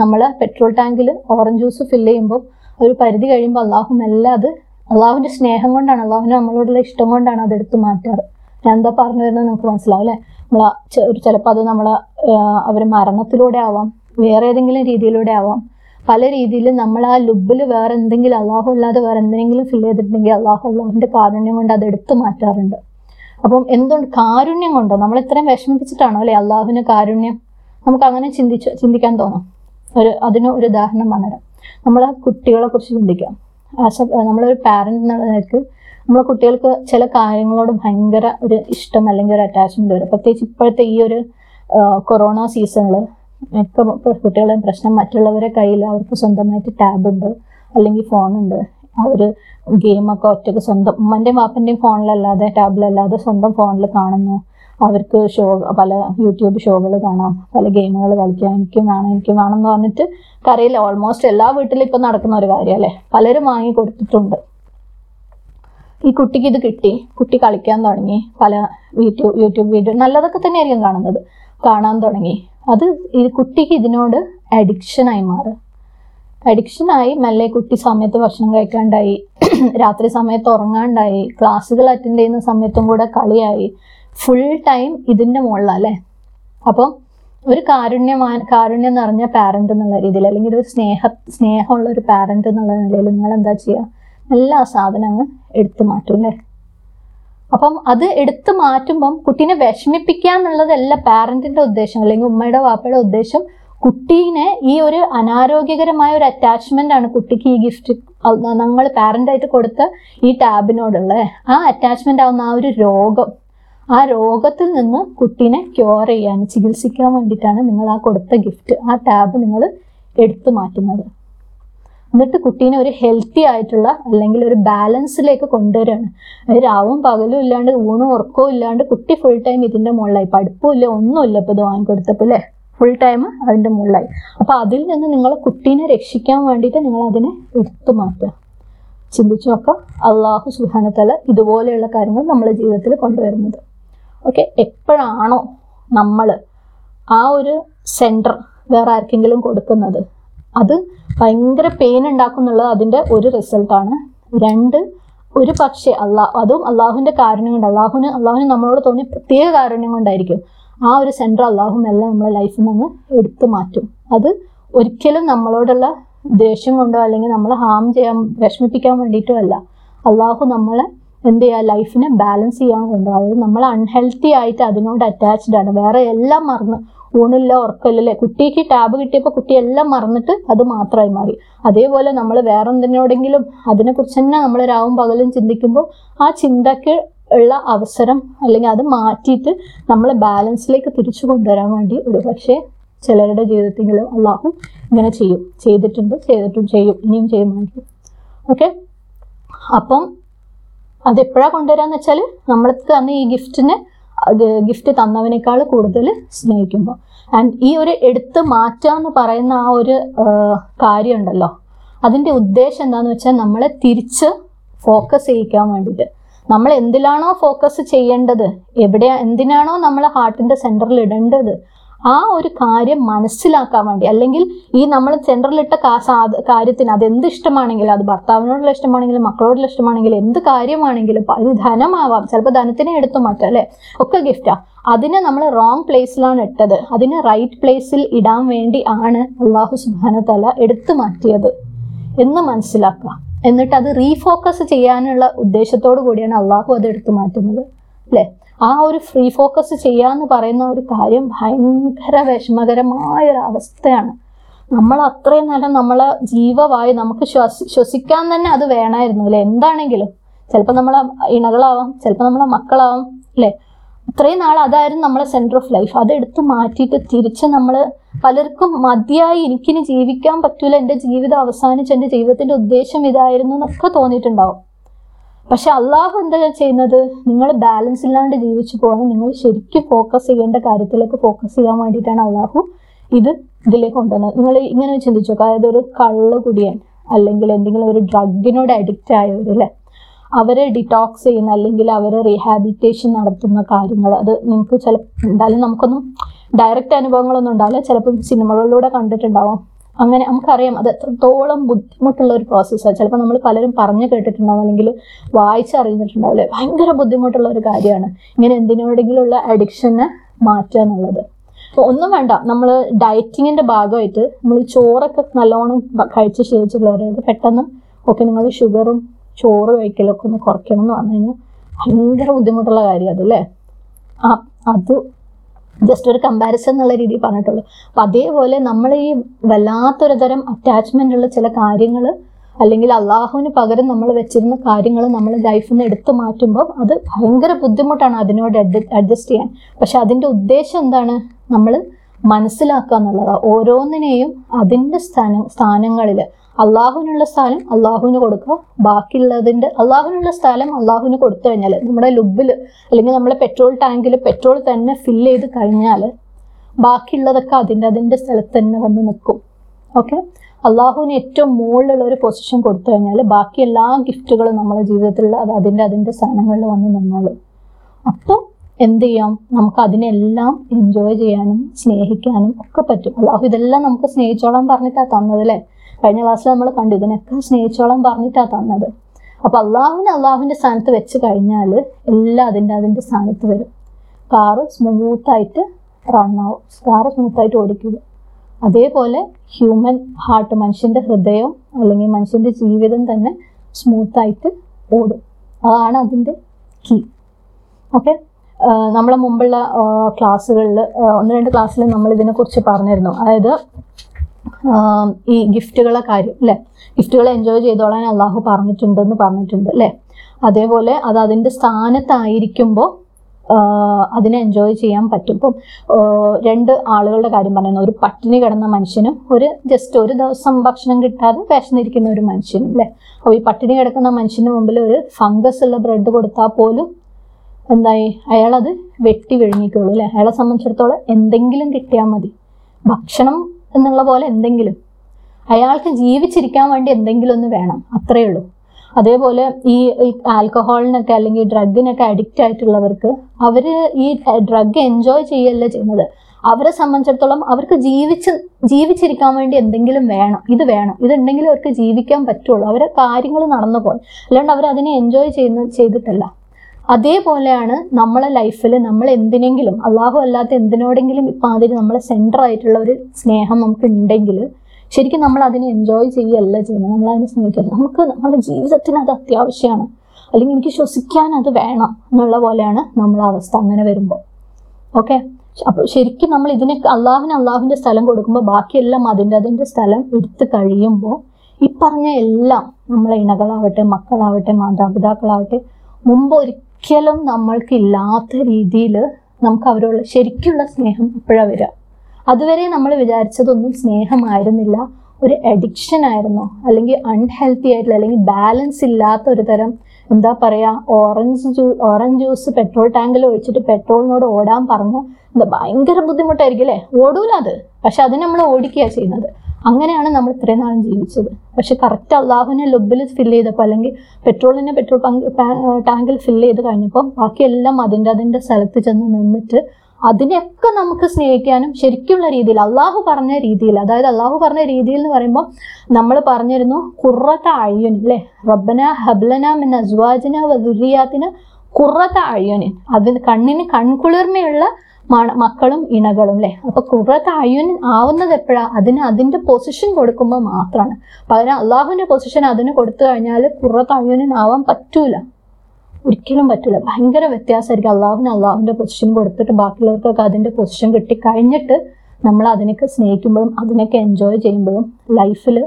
നമ്മൾ പെട്രോൾ ടാങ്കിൽ ഓറഞ്ച് ജ്യൂസ് ഫില്ല് ചെയ്യുമ്പോൾ ഒരു പരിധി കഴിയുമ്പോൾ അള്ളാഹു മെല്ലെ അത് അള്ളാഹുവിന്റെ സ്നേഹം കൊണ്ടാണ് അള്ളാഹുവിന് നമ്മളോടുള്ള ഇഷ്ടം കൊണ്ടാണ് അത് എടുത്തു മാറ്റാറ്. ഞാൻ എന്താ പറഞ്ഞു വരുന്നത് നിങ്ങൾക്ക് മനസ്സിലാവും അല്ലേ? നമ്മൾ ചിലപ്പോൾ അത് നമ്മളെ അവർ മരണത്തിലൂടെ ആവാം. വേറെ ഏതെങ്കിലും രീതിയിലൂടെ ആവാം. പല രീതിയിലും നമ്മൾ ആ ലുബിൽ വേറെ എന്തെങ്കിലും അള്ളാഹു അല്ലാതെ വേറെ എന്തെങ്കിലും ഫില്ല് ചെയ്തിട്ടുണ്ടെങ്കിൽ അള്ളാഹു അള്ളാഹുവിന്റെ കാരുണ്യം കൊണ്ട് അത് എടുത്തു മാറ്റാറുണ്ട്. അപ്പം എന്തുകൊണ്ട് കാരുണ്യം കൊണ്ടോ? നമ്മൾ ഇത്രയും വിഷമിപ്പിച്ചിട്ടാണോ അല്ലെ അള്ളാഹുവിന് കാരുണ്യം? നമുക്ക് അങ്ങനെ ചിന്തിച്ച് ചിന്തിക്കാൻ തോന്നും. ഒരു അതിന് ഒരു ഉദാഹരണം പറഞ്ഞുതരാം. നമ്മൾ കുട്ടികളെ കുറിച്ച് ചിന്തിക്കാം. ആസ് എ നമ്മളൊരു പാരന്റ് എന്നുള്ള നിലയ്ക്ക് നമ്മളെ കുട്ടികൾക്ക് ചില കാര്യങ്ങളോട് ഭയങ്കര ഒരു ഇഷ്ടം അല്ലെങ്കിൽ ഒരു അറ്റാച്ച്മെന്റ് വരും. പ്രത്യേകിച്ച് ഇപ്പോഴത്തെ ഈ ഒരു കൊറോണ സീസണിൽ മിക്ക കുട്ടികളുടെയും പ്രശ്നം മറ്റുള്ളവരെ കയ്യിൽ അവർക്ക് സ്വന്തമായിട്ട് ടാബ് ഉണ്ട് അല്ലെങ്കിൽ ഫോണുണ്ട് അവർ ഗെയിമൊക്കെ ഒറ്റയ്ക്ക് സ്വന്തം ഉമ്മന്റെയും വാപ്പന്റെയും ഫോണിലല്ലാതെ ടാബിലല്ലാതെ സ്വന്തം ഫോണിൽ കാണുന്നു. അവർക്ക് ഷോ പല യൂട്യൂബ് ഷോകൾ കാണാം പല ഗെയിമുകൾ കളിക്കാം എനിക്കും വേണം എനിക്കും വേണം എന്ന് പറഞ്ഞിട്ട് കറിയില്ല ഓൾമോസ്റ്റ് എല്ലാ വീട്ടിലും ഇപ്പം നടക്കുന്ന ഒരു കാര്യം അല്ലേ? പലരും വാങ്ങി കൊടുത്തിട്ടുണ്ട്. ഈ കുട്ടിക്ക് ഇത് കിട്ടി കുട്ടി കളിക്കാൻ തുടങ്ങി പല യൂട്യൂബ് യൂട്യൂബ് വീഡിയോ നല്ലതൊക്കെ തന്നെയായിരിക്കും കാണുന്നത്. കാണാൻ തുടങ്ങി. അത് ഈ കുട്ടിക്ക് ഇതിനോട് അഡിക്ഷനായി മാറി. അഡിക്ഷനായി മെല്ലെ കുട്ടി സമയത്ത് ഭക്ഷണം കഴിക്കാണ്ടായി രാത്രി സമയത്ത് ഉറങ്ങാണ്ടായി ക്ലാസ്സുകൾ അറ്റൻഡ് ചെയ്യുന്ന സമയത്തും കൂടെ കളിയായി. ഫുൾ ടൈം ഇതിന്റെ മുകളിലല്ലേ അപ്പം ഒരു കാരുണ്യമാ കാരുണ്യം നിറഞ്ഞ പാരന്റ് എന്നുള്ള രീതിയിൽ അല്ലെങ്കിൽ ഒരു സ്നേഹ സ്നേഹമുള്ള ഒരു പാരന്റ് എന്നുള്ള നിലയിൽ നിങ്ങൾ എന്താ ചെയ്യുക? എല്ലാ സാധനങ്ങളും എടുത്തു മാറ്റും അല്ലേ? അപ്പം അത് എടുത്തു മാറ്റുമ്പം കുട്ടീനെ വിഷമിപ്പിക്കുക എന്നുള്ളതല്ല പാരന്റിന്റെ ഉദ്ദേശം അല്ലെങ്കിൽ ഉമ്മയുടെ വാപ്പയുടെ ഉദ്ദേശം. കുട്ടീനെ ഈ ഒരു അനാരോഗ്യകരമായ ഒരു അറ്റാച്ച്മെന്റ് ആണ് കുട്ടിക്ക് ഈ ഗിഫ്റ്റ് നമ്മൾ പാരന്റായിട്ട് കൊടുത്ത ഈ ടാബിനോടുള്ള. ആ അറ്റാച്ച്മെന്റ് ആവുന്ന ആ ഒരു രോഗം. ആ രോഗത്തിൽ നിന്ന് കുട്ടീനെ ക്യൂർ ചെയ്യാൻ ചികിത്സിക്കാൻ വേണ്ടിയിട്ടാണ് നിങ്ങൾ ആ കൊടുത്ത ഗിഫ്റ്റ് ആ ടാബ് നിങ്ങൾ എടുത്തു മാറ്റുന്നത്. എന്നിട്ട് കുട്ടീനെ ഒരു ഹെൽത്തി ആയിട്ടുള്ള അല്ലെങ്കിൽ ഒരു ബാലൻസിലേക്ക് കൊണ്ടുവരികയാണ് രാവും പകലും ഇല്ലാണ്ട് ഊണും ഉറക്കവും ഇല്ലാണ്ട് കുട്ടി ഫുൾ ടൈം ഇതിന്റെ മുകളിലായി. പഠിപ്പും ഇല്ല ഒന്നുമില്ല ഇപ്പൊ ഇത് വാങ്ങിക്കൊടുത്തപ്പോൾ അല്ലേ? ഫുൾ ടൈം അതിന്റെ മുകളിലായി. അപ്പോൾ അതിൽ നിന്ന് നിങ്ങൾ കുട്ടീനെ രക്ഷിക്കാൻ വേണ്ടിയിട്ട് നിങ്ങൾ അതിനെ എടുത്തു മാറ്റുക. ചിന്തിച്ചു നോക്കാം. അള്ളാഹു സുഹാനത്തല ഇതുപോലെയുള്ള കാര്യങ്ങൾ നമ്മുടെ ജീവിതത്തിൽ കൊണ്ടുവരുന്നത്. ഓക്കെ എപ്പോഴാണോ നമ്മൾ ആ ഒരു സെന്റർ വേറെ ആർക്കെങ്കിലും കൊടുക്കുന്നത് അത് ഭയങ്കര പെയിൻ ഉണ്ടാക്കുന്നുള്ളത് അതിന്റെ ഒരു റിസൾട്ടാണ് രണ്ട് ഒരു പക്ഷേ അള്ളാ അതും അള്ളാഹുവിന്റെ കാരുണ്യം കൊണ്ട് അള്ളാഹുവിന് അള്ളാഹുവിന് നമ്മളോട് തോന്നിയ പ്രത്യേക കാരുണ്യം കൊണ്ടായിരിക്കും ആ ഒരു സെന്റർ അള്ളാഹു എല്ലാം നമ്മളെ ലൈഫിൽ നിന്ന് എടുത്തു മാറ്റും. അത് ഒരിക്കലും നമ്മളോടുള്ള ദേഷ്യം കൊണ്ടോ അല്ലെങ്കിൽ നമ്മളെ ഹാം ചെയ്യാൻ വിഷമിപ്പിക്കാൻ വേണ്ടിയിട്ടോ അല്ല. അള്ളാഹു നമ്മളെ എന്ത് ചെയ്യുക ലൈഫിനെ ബാലൻസ് ചെയ്യാൻ കൊണ്ടുപോകും. അതായത് നമ്മൾ അൺഹെൽത്തി ആയിട്ട് അതിനോട് അറ്റാച്ച്ഡ് ആണ്. വേറെ എല്ലാം മറന്ന് ഊണില്ല ഉറക്കല്ലേ കുട്ടിക്ക് ടാബ് കിട്ടിയപ്പോൾ കുട്ടി എല്ലാം മറന്നിട്ട് അത് മാത്രമായി മാറി. അതേപോലെ നമ്മൾ വേറെ എന്തിനോടെങ്കിലും അതിനെക്കുറിച്ച് തന്നെ നമ്മൾ രാവും പകലും ചിന്തിക്കുമ്പോൾ ആ ചിന്തക്ക് ഉള്ള അവസരം അല്ലെങ്കിൽ അത് മാറ്റിയിട്ട് നമ്മളെ ബാലൻസിലേക്ക് തിരിച്ചു കൊണ്ടുവരാൻ വേണ്ടി ഒരു പക്ഷേ ചിലരുടെ ജീവിതത്തിലും അള്ളാഹു ഇങ്ങനെ ചെയ്യും. ചെയ്തിട്ടുണ്ട് ചെയ്തിട്ടും ചെയ്യും ഇനിയും ചെയ്യുമായിരിക്കും. ഓക്കെ അപ്പം അതെപ്പോഴാണ് കൊണ്ടുവരാന്ന് വെച്ചാൽ നമ്മൾക്ക് അന്ന് ഈ ഗിഫ്റ്റിനെ ഗിഫ്റ്റ് തന്നവനേക്കാൾ കൂടുതൽ സ്നേഹിക്കുമ്പോൾ ആൻഡ് ഈ ഒരു എടുത്ത് മാറ്റുക എന്ന് പറയുന്ന ആ ഒരു കാര്യമുണ്ടല്ലോ. അതിന്റെ ഉദ്ദേശം എന്താണെന്ന് വെച്ചാൽ നമ്മളെ തിരിച്ച് ഫോക്കസ് ചെയ്യിക്കാൻ വേണ്ടിയിട്ട്. നമ്മൾ എന്തിലാണോ ഫോക്കസ് ചെയ്യേണ്ടത്? എവിടെയാ എന്തിനാണോ നമ്മൾ ഹാർട്ടിന്റെ സെന്ററിൽ ഇടേണ്ടത്? ആ ഒരു കാര്യം മനസ്സിലാക്കാൻ വേണ്ടി അല്ലെങ്കിൽ ഈ നമ്മൾ സെൻട്രലിട്ട കാര്യത്തിന് അത് എന്ത് ഇഷ്ടമാണെങ്കിലും അത് ഭർത്താവിനോടുള്ള ഇഷ്ടമാണെങ്കിലും മക്കളോടുള്ള ഇഷ്ടമാണെങ്കിലും എന്ത് കാര്യമാണെങ്കിലും അത് ധനമാവാം. ചിലപ്പോൾ ധനത്തിനെ എടുത്തു മാറ്റാം അല്ലേ? ഒക്കെ ഗിഫ്റ്റാ അതിനെ നമ്മൾ റോങ് പ്ലേസിലാണ് ഇട്ടത്. അതിനെ റൈറ്റ് പ്ലേസിൽ ഇടാൻ വേണ്ടി ആണ് അള്ളാഹു സുബാന തല എടുത്തു മാറ്റിയത് എന്ന് മനസ്സിലാക്കുക. എന്നിട്ട് അത് റീഫോക്കസ് ചെയ്യാനുള്ള ഉദ്ദേശത്തോടു കൂടിയാണ് അള്ളാഹു അത് എടുത്തു മാറ്റുന്നത് അല്ലേ? ആ ഒരു ഫ്രീ ഫോക്കസ് ചെയ്യാന്ന് പറയുന്ന ഒരു കാര്യം ഭയങ്കര വിഷമകരമായ ഒരു അവസ്ഥയാണ്. നമ്മൾ അത്രയും നേരം നമ്മളെ ജീവവായു നമുക്ക് ശ്വസി ശ്വസിക്കാൻ തന്നെ അത് വേണമായിരുന്നു അല്ലെ? എന്താണെങ്കിലും. ചിലപ്പോൾ നമ്മളെ ഇണകളാവാം ചിലപ്പോൾ നമ്മളെ മക്കളാവാം അല്ലേ? ഇത്രയും നാൾ അതായിരുന്നു നമ്മളെ സെന്റർ ഓഫ് ലൈഫ് അതെടുത്ത് മാറ്റിയിട്ട് തിരിച്ച് നമ്മൾ പലർക്കും മതിയായി എനിക്കിനി ജീവിക്കാൻ പറ്റൂല. എന്റെ ജീവിതം അവസാനിച്ച് എന്റെ ജീവിതത്തിന്റെ ഉദ്ദേശം ഇതായിരുന്നു എന്നൊക്കെ തോന്നിയിട്ടുണ്ടാവും. പക്ഷെ അള്ളാഹു എന്താ ചെയ്യുന്നത്? നിങ്ങൾ ബാലൻസ് ഇല്ലാണ്ട് ജീവിച്ചു പോകണം. നിങ്ങൾ ശരിക്കും ഫോക്കസ് ചെയ്യേണ്ട കാര്യത്തിലേക്ക് ഫോക്കസ് ചെയ്യാൻ വേണ്ടിയിട്ടാണ് അള്ളാഹു ഇത് ഇതിലേക്ക് കൊണ്ടുവന്നത്. നിങ്ങൾ ഇങ്ങനെ ചിന്തിച്ചു? അതായത് ഒരു കള്ള് കുടിയൻ അല്ലെങ്കിൽ എന്തെങ്കിലും ഒരു ഡ്രഗിനോട് അഡിക്റ്റ് ആയവർ അല്ലേ? അവരെ ഡിറ്റോക്സ് ചെയ്യുന്ന അല്ലെങ്കിൽ അവരെ റീഹാബിറ്റേഷൻ നടത്തുന്ന കാര്യങ്ങൾ. അത് നിങ്ങൾക്ക് ചില എന്തായാലും നമുക്കൊന്നും ഡയറക്റ്റ് അനുഭവങ്ങളൊന്നും ഉണ്ടാവില്ല. ചിലപ്പം സിനിമകളിലൂടെ കണ്ടിട്ടുണ്ടാവാം. അങ്ങനെ നമുക്കറിയാം അത് എത്രത്തോളം ബുദ്ധിമുട്ടുള്ള ഒരു പ്രോസസ്സാണ് ചിലപ്പോൾ നമ്മൾ പലരും പറഞ്ഞു കേട്ടിട്ടുണ്ടാവും അല്ലെങ്കിൽ വായിച്ചറിഞ്ഞിട്ടുണ്ടാവില്ലേ ഭയങ്കര ബുദ്ധിമുട്ടുള്ള ഒരു കാര്യമാണ്. ഇങ്ങനെ എന്തിനോടെങ്കിലുള്ള അഡിക്ഷനെ മാറ്റുക എന്നുള്ളത്. അപ്പോൾ ഒന്നും വേണ്ട. നമ്മൾ ഡയറ്റിങ്ങിന്റെ ഭാഗമായിട്ട് നമ്മൾ ചോറൊക്കെ നല്ലോണം കഴിച്ച് ശീലിച്ചിട്ടുള്ളവരോട് പെട്ടെന്ന് ഒക്കെ നിങ്ങൾ ഷുഗറും ചോറ് കഴിക്കലൊക്കെ ഒന്ന് കുറയ്ക്കണം എന്ന് പറഞ്ഞു കഴിഞ്ഞാൽ ഭയങ്കര ബുദ്ധിമുട്ടുള്ള കാര്യം അതല്ലേ ആ അത് ജസ്റ്റ് ഒരു കമ്പാരിസൺ എന്നുള്ള രീതിയിൽ പറഞ്ഞിട്ടുള്ളൂ. അപ്പം അതേപോലെ നമ്മൾ ഈ വല്ലാത്തൊരു തരം അറ്റാച്ച്മെന്റ് ഉള്ള ചില കാര്യങ്ങൾ അല്ലെങ്കിൽ അള്ളാഹുവിന് പകരം നമ്മൾ വെച്ചിരുന്ന കാര്യങ്ങൾ നമ്മൾ ലൈഫിൽ നിന്ന് എടുത്തു മാറ്റുമ്പോൾ അത് ഭയങ്കര ബുദ്ധിമുട്ടാണ് അതിനോട് അഡ്ജസ്റ്റ് ചെയ്യാൻ. പക്ഷെ അതിന്റെ ഉദ്ദേശം എന്താണ്? നമ്മൾ മനസ്സിലാക്കുക എന്നുള്ളതാണ് ഓരോന്നിനെയും അതിന്റെ സ്ഥാന സ്ഥാനങ്ങളിൽ അള്ളാഹുവിനുള്ള സ്ഥാനം അള്ളാഹുവിന് കൊടുക്കുക. ബാക്കിയുള്ളതിന്റെ അള്ളാഹുവിനുള്ള സ്ഥലം അള്ളാഹുവിന് കൊടുത്തു കഴിഞ്ഞാൽ നമ്മുടെ ലുബിൽ അല്ലെങ്കിൽ നമ്മുടെ പെട്രോൾ ടാങ്കിൽ പെട്രോൾ തന്നെ ഫില്ല് ചെയ്ത് കഴിഞ്ഞാൽ ബാക്കിയുള്ളതൊക്കെ അതിന്റെ അതിന്റെ സ്ഥലത്ത് തന്നെ വന്ന് നിൽക്കും. ഓക്കെ അള്ളാഹുവിന് ഏറ്റവും മുകളിലുള്ള ഒരു പൊസിഷൻ കൊടുത്തു കഴിഞ്ഞാൽ ബാക്കി എല്ലാ ഗിഫ്റ്റുകളും നമ്മുടെ ജീവിതത്തിലുള്ള അത് അതിന്റെ അതിന്റെ സ്ഥാനങ്ങളിൽ വന്ന് നിന്നോളും. അപ്പോൾ എന്ത് ചെയ്യാം? നമുക്ക് അതിനെല്ലാം എൻജോയ് ചെയ്യാനും സ്നേഹിക്കാനും ഒക്കെ പറ്റും. അള്ളാഹു ഇതെല്ലാം നമുക്ക് സ്നേഹിച്ചോളാൻ പറഞ്ഞിട്ടാണ് തന്നത് അല്ലേ? കഴിഞ്ഞ ക്ലാസ്സിൽ നമ്മൾ കണ്ടു ഇതിനൊക്കെ സ്നേഹിച്ചോളം പറഞ്ഞിട്ടാണ് തന്നത്. അപ്പൊ അള്ളാഹുവിനെ അള്ളാഹുവിന്റെ സ്ഥാനത്ത് വെച്ച് കഴിഞ്ഞാൽ എല്ലാം അതിന്റെ അതിന്റെ സ്ഥാനത്ത് വരും. കാറ് സ്മൂത്തായിട്ട് റണ്ണാവും കാറ് സ്മൂത്തായിട്ട് ഓടിക്കുക അതേപോലെ ഹ്യൂമൻ ഹാർട്ട് മനുഷ്യന്റെ ഹൃദയം അല്ലെങ്കിൽ മനുഷ്യന്റെ ജീവിതം തന്നെ സ്മൂത്തായിട്ട് ഓടും. അതാണ് അതിന്റെ കീ ഓക്കെ നമ്മളെ മുമ്പുള്ള ക്ലാസ്സുകളിൽ ഒന്ന് രണ്ട് ക്ലാസ്സിൽ നമ്മൾ ഇതിനെക്കുറിച്ച് പറഞ്ഞിരുന്നു. അതായത് ഈ ഗിഫ്റ്റുകളെ കാര്യം അല്ലേ ഗിഫ്റ്റുകൾ എൻജോയ് ചെയ്തോളാൻ അള്ളാഹു പറഞ്ഞിട്ടുണ്ടെന്ന് പറഞ്ഞിട്ടുണ്ട് അല്ലേ അതേപോലെ അത് അതിന്റെ സ്ഥാനത്തായിരിക്കുമ്പോൾ അതിനെ എൻജോയ് ചെയ്യാൻ പറ്റും. ഇപ്പം രണ്ട് ആളുകളുടെ കാര്യം പറയുന്നത് ഒരു പട്ടിണി കിടന്ന മനുഷ്യനും ഒരു ജസ്റ്റ് ഒരു ദിവസം ഭക്ഷണം കിട്ടാതെ വിശന്നിരിക്കുന്ന ഒരു മനുഷ്യനും അല്ലേ അപ്പോൾ ഈ പട്ടിണി കിടക്കുന്ന മനുഷ്യന് മുമ്പിൽ ഒരു ഫംഗസ് ഉള്ള ബ്രെഡ് കൊടുത്താൽ പോലും എന്തായി? അയാളത് വെട്ടി വിഴുങ്ങിക്കുള്ളൂ അല്ലേ അയാളെ സംബന്ധിച്ചിടത്തോളം എന്തെങ്കിലും കിട്ടിയാൽ മതി. ഭക്ഷണം എന്നുള്ള പോലെ എന്തെങ്കിലും. അയാൾക്ക് ജീവിച്ചിരിക്കാൻ വേണ്ടി എന്തെങ്കിലും ഒന്ന് വേണം. അത്രയേ ഉള്ളൂ. അതേപോലെ ഈ ആൽക്കഹോളിനൊക്കെ അല്ലെങ്കിൽ ഡ്രഗിനൊക്കെ അഡിക്റ്റ് ആയിട്ടുള്ളവർക്ക് അവർ ഈ ഡ്രഗ് എൻജോയ് ചെയ്യല്ല ചെയ്യുന്നത്? അവരെ സംബന്ധിച്ചിടത്തോളം അവർക്ക് ജീവിച്ച് ജീവിച്ചിരിക്കാൻ വേണ്ടി എന്തെങ്കിലും വേണം. ഇത് വേണം. ഇതുണ്ടെങ്കിൽ അവർക്ക് ജീവിക്കാൻ പറ്റുള്ളൂ. അവരെ കാര്യങ്ങൾ നടന്നു പോകും അല്ലാണ്ട് അവർ അതിനെ എൻജോയ് ചെയ്യുന്ന ചെയ്തിട്ടല്ല. അതേപോലെയാണ് നമ്മളെ ലൈഫിൽ നമ്മൾ എന്തിനെങ്കിലും അള്ളാഹു അല്ലാത്ത എന്തിനോടെങ്കിലും ഇപ്പം നമ്മളെ സെന്റർ ആയിട്ടുള്ള ഒരു സ്നേഹം നമുക്ക് ഉണ്ടെങ്കിൽ ശരിക്കും നമ്മൾ അതിനെ എൻജോയ് ചെയ്യുകയല്ല ചെയ്യുന്നത്. നമ്മൾ അതിനെ സ്നേഹിക്കുക നമുക്ക് നമ്മുടെ ജീവിതത്തിന് അത് അത്യാവശ്യമാണ് അല്ലെങ്കിൽ എനിക്ക് ശ്വസിക്കാൻ അത് വേണം എന്നുള്ള പോലെയാണ് നമ്മളെ അവസ്ഥ അങ്ങനെ വരുമ്പോൾ ഓക്കെ അപ്പോൾ ശരിക്കും നമ്മൾ ഇതിനെ അള്ളാഹുവിന് അള്ളാഹുവിന്റെ സ്ഥലം കൊടുക്കുമ്പോൾ ബാക്കിയെല്ലാം അതിന്റെ അതിന്റെ സ്ഥലം എടുത്ത് കഴിയുമ്പോൾ ഈ പറഞ്ഞ എല്ലാം നമ്മളെ ഇണകളാവട്ടെ മക്കളാവട്ടെ മാതാപിതാക്കളാവട്ടെ മുമ്പ് ഒരിക്കലും നമ്മൾക്ക് ഇല്ലാത്ത രീതിയിൽ നമുക്ക് അവരോട് ശരിക്കുള്ള സ്നേഹം ഇപ്പോഴാണ് വരിക? അതുവരെ നമ്മൾ വിചാരിച്ചതൊന്നും സ്നേഹമായിരുന്നില്ല. ഒരു അഡിക്ഷൻ ആയിരുന്നു. അല്ലെങ്കിൽ അൺഹെൽത്തി ആയിട്ടുള്ള അല്ലെങ്കിൽ ബാലൻസ് ഇല്ലാത്ത ഒരു തരം എന്താ പറയുക orange juice orange juice petrol ടാങ്കിൽ ഒഴിച്ചിട്ട് പെട്രോളിനോട് ഓടാൻ പറഞ്ഞ് എന്താ ഭയങ്കര ബുദ്ധിമുട്ടായിരിക്കും അല്ലേ? ഓടൂല അത്. പക്ഷെ അതിന് നമ്മൾ ഓടിക്കുക ചെയ്യുന്നത്. അങ്ങനെയാണ് നമ്മൾ ഇത്രയും നാളും ജീവിച്ചത്. പക്ഷെ കറക്റ്റ് അള്ളാഹുവിനെ ലൊബിൽ ഫിൽ ചെയ്തപ്പോൾ അല്ലെങ്കിൽ പെട്രോളിനെ പെട്രോൾ ടാങ്കിൽ ഫിൽ ചെയ്ത് കഴിഞ്ഞപ്പോൾ ബാക്കിയെല്ലാം അതിന്റെ അതിന്റെ സ്ഥലത്ത് ചെന്ന് നിന്നിട്ട് അതിനെയൊക്കെ നമുക്ക് സ്നേഹിക്കാനും ശരിക്കുള്ള രീതിയിൽ അള്ളാഹു പറഞ്ഞ രീതിയിൽ അതായത് അള്ളാഹു പറഞ്ഞ രീതിയിൽ എന്ന് പറയുമ്പോൾ നമ്മൾ പറഞ്ഞിരുന്നു കുറത്ത അയ്യൻ അല്ലേ റബ്ബന ഹബ്ലന മിൻ അസ്വാജന വദുരിയാത്തിന് കുറത്ത അയ്യനിൻ അതിന് കണ്ണിന് കൺകുളിർമയുള്ള മക്കളും ഇണകളും അല്ലേ അപ്പൊ കുറത്ത അയ്യൻ ആവുന്നത് എപ്പോഴാ? അതിന് അതിന്റെ പൊസിഷൻ കൊടുക്കുമ്പോൾ മാത്രമാണ് പകരം അള്ളാഹുവിന്റെ പൊസിഷൻ അതിന് കൊടുത്തു കഴിഞ്ഞാൽ കുറത്ത അയ്യനിൻ ആവാൻ പറ്റൂല. ഒരിക്കലും പറ്റൂല. ഭയങ്കര വ്യത്യാസമായിരിക്കും അള്ളാഹുവിന് അള്ളാഹുവിന്റെ പൊസിഷൻ കൊടുത്തിട്ട് ബാക്കിയുള്ളവർക്കൊക്കെ അതിന്റെ പൊസിഷൻ കിട്ടി കഴിഞ്ഞിട്ട് നമ്മൾ അതിനൊക്കെ സ്നേഹിക്കുമ്പോഴും അതിനൊക്കെ എൻജോയ് ചെയ്യുമ്പോഴും ലൈഫിൽ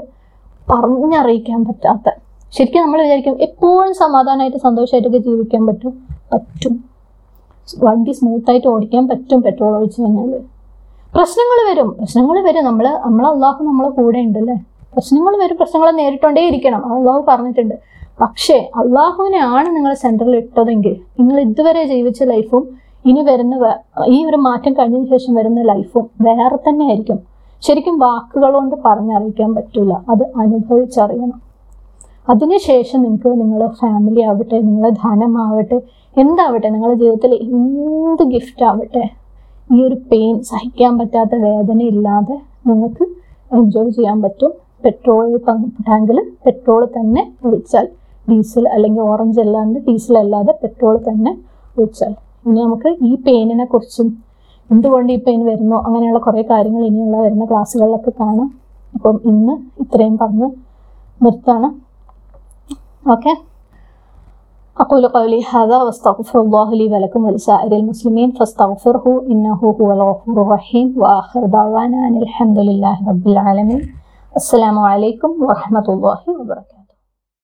പറഞ്ഞറിയിക്കാൻ പറ്റാത്ത. ശരിക്കും നമ്മൾ വിചാരിക്കും എപ്പോഴും സമാധാനമായിട്ട് സന്തോഷമായിട്ടൊക്കെ ജീവിക്കാൻ പറ്റും. പറ്റും. വണ്ടി സ്മൂത്തായിട്ട് ഓടിക്കാൻ പറ്റും പെട്രോൾ ഒഴിച്ച് കഴിഞ്ഞാൽ പ്രശ്നങ്ങൾ വരും. പ്രശ്നങ്ങൾ വരും. നമ്മൾ നമ്മൾ അള്ളാഹു നമ്മളെ കൂടെ ഉണ്ടല്ലേ? പ്രശ്നങ്ങൾ വരും. പ്രശ്നങ്ങൾ നേരിട്ടോണ്ടേ ഇരിക്കണം. അള്ളാഹു പറഞ്ഞിട്ടുണ്ട്. പക്ഷേ അള്ളാഹുവിനെയാണ് നിങ്ങൾ സെന്ററിൽ ഇട്ടതെങ്കിൽ നിങ്ങൾ ഇതുവരെ ജീവിച്ച ലൈഫും ഇനി വരുന്ന ഈ ഒരു മാറ്റം കഴിഞ്ഞതിന് ശേഷം വരുന്ന ലൈഫും വേറെ തന്നെ ആയിരിക്കും ശരിക്കും വാക്കുകൾ കൊണ്ട് പറഞ്ഞറിയിക്കാൻ പറ്റില്ല അത് അനുഭവിച്ചറിയണം. അതിനുശേഷം നിങ്ങൾക്ക് നിങ്ങളുടെ ഫാമിലി ആവട്ടെ നിങ്ങളുടെ ധനമാവട്ടെ എന്താവട്ടെ നിങ്ങളുടെ ജീവിതത്തിൽ എന്ത് ഗിഫ്റ്റ് ആവട്ടെ ഈ ഒരു പെയിൻ സഹിക്കാൻ പറ്റാത്ത വേദന ഇല്ലാതെ നിങ്ങൾക്ക് എൻജോയ് ചെയ്യാൻ പറ്റും. പെട്രോൾ ടാങ്കിൽ പെട്രോൾ തന്നെ ഒഴിച്ചാൽ ഡീസൽ അല്ലെങ്കിൽ ഓറഞ്ച് അല്ലാണ്ട് ഡീസൽ അല്ലാതെ പെട്രോൾ തന്നെ ഒഴിച്ചാൽ. ഇനി നമുക്ക് ഈ പെയിനിനെ കുറിച്ചും എന്തുകൊണ്ട് ഈ പെയിൻ വരുന്നു അങ്ങനെയുള്ള കുറേ കാര്യങ്ങൾ ഇനിയുള്ള വരുന്ന ക്ലാസ്സുകളിലൊക്കെ കാണാം. അപ്പം ഇന്ന് ഇത്രയും പറഞ്ഞ് നിർത്താണ്. أوكي. أقول قولي هذا وأستغفر الله لي ولكم ولسائر المسلمين فاستغفره إنه هو الغفور الرحيم. وآخر دعوانا أن الحمد لله رب العالمين. السلام عليكم ورحمة الله وبركاته.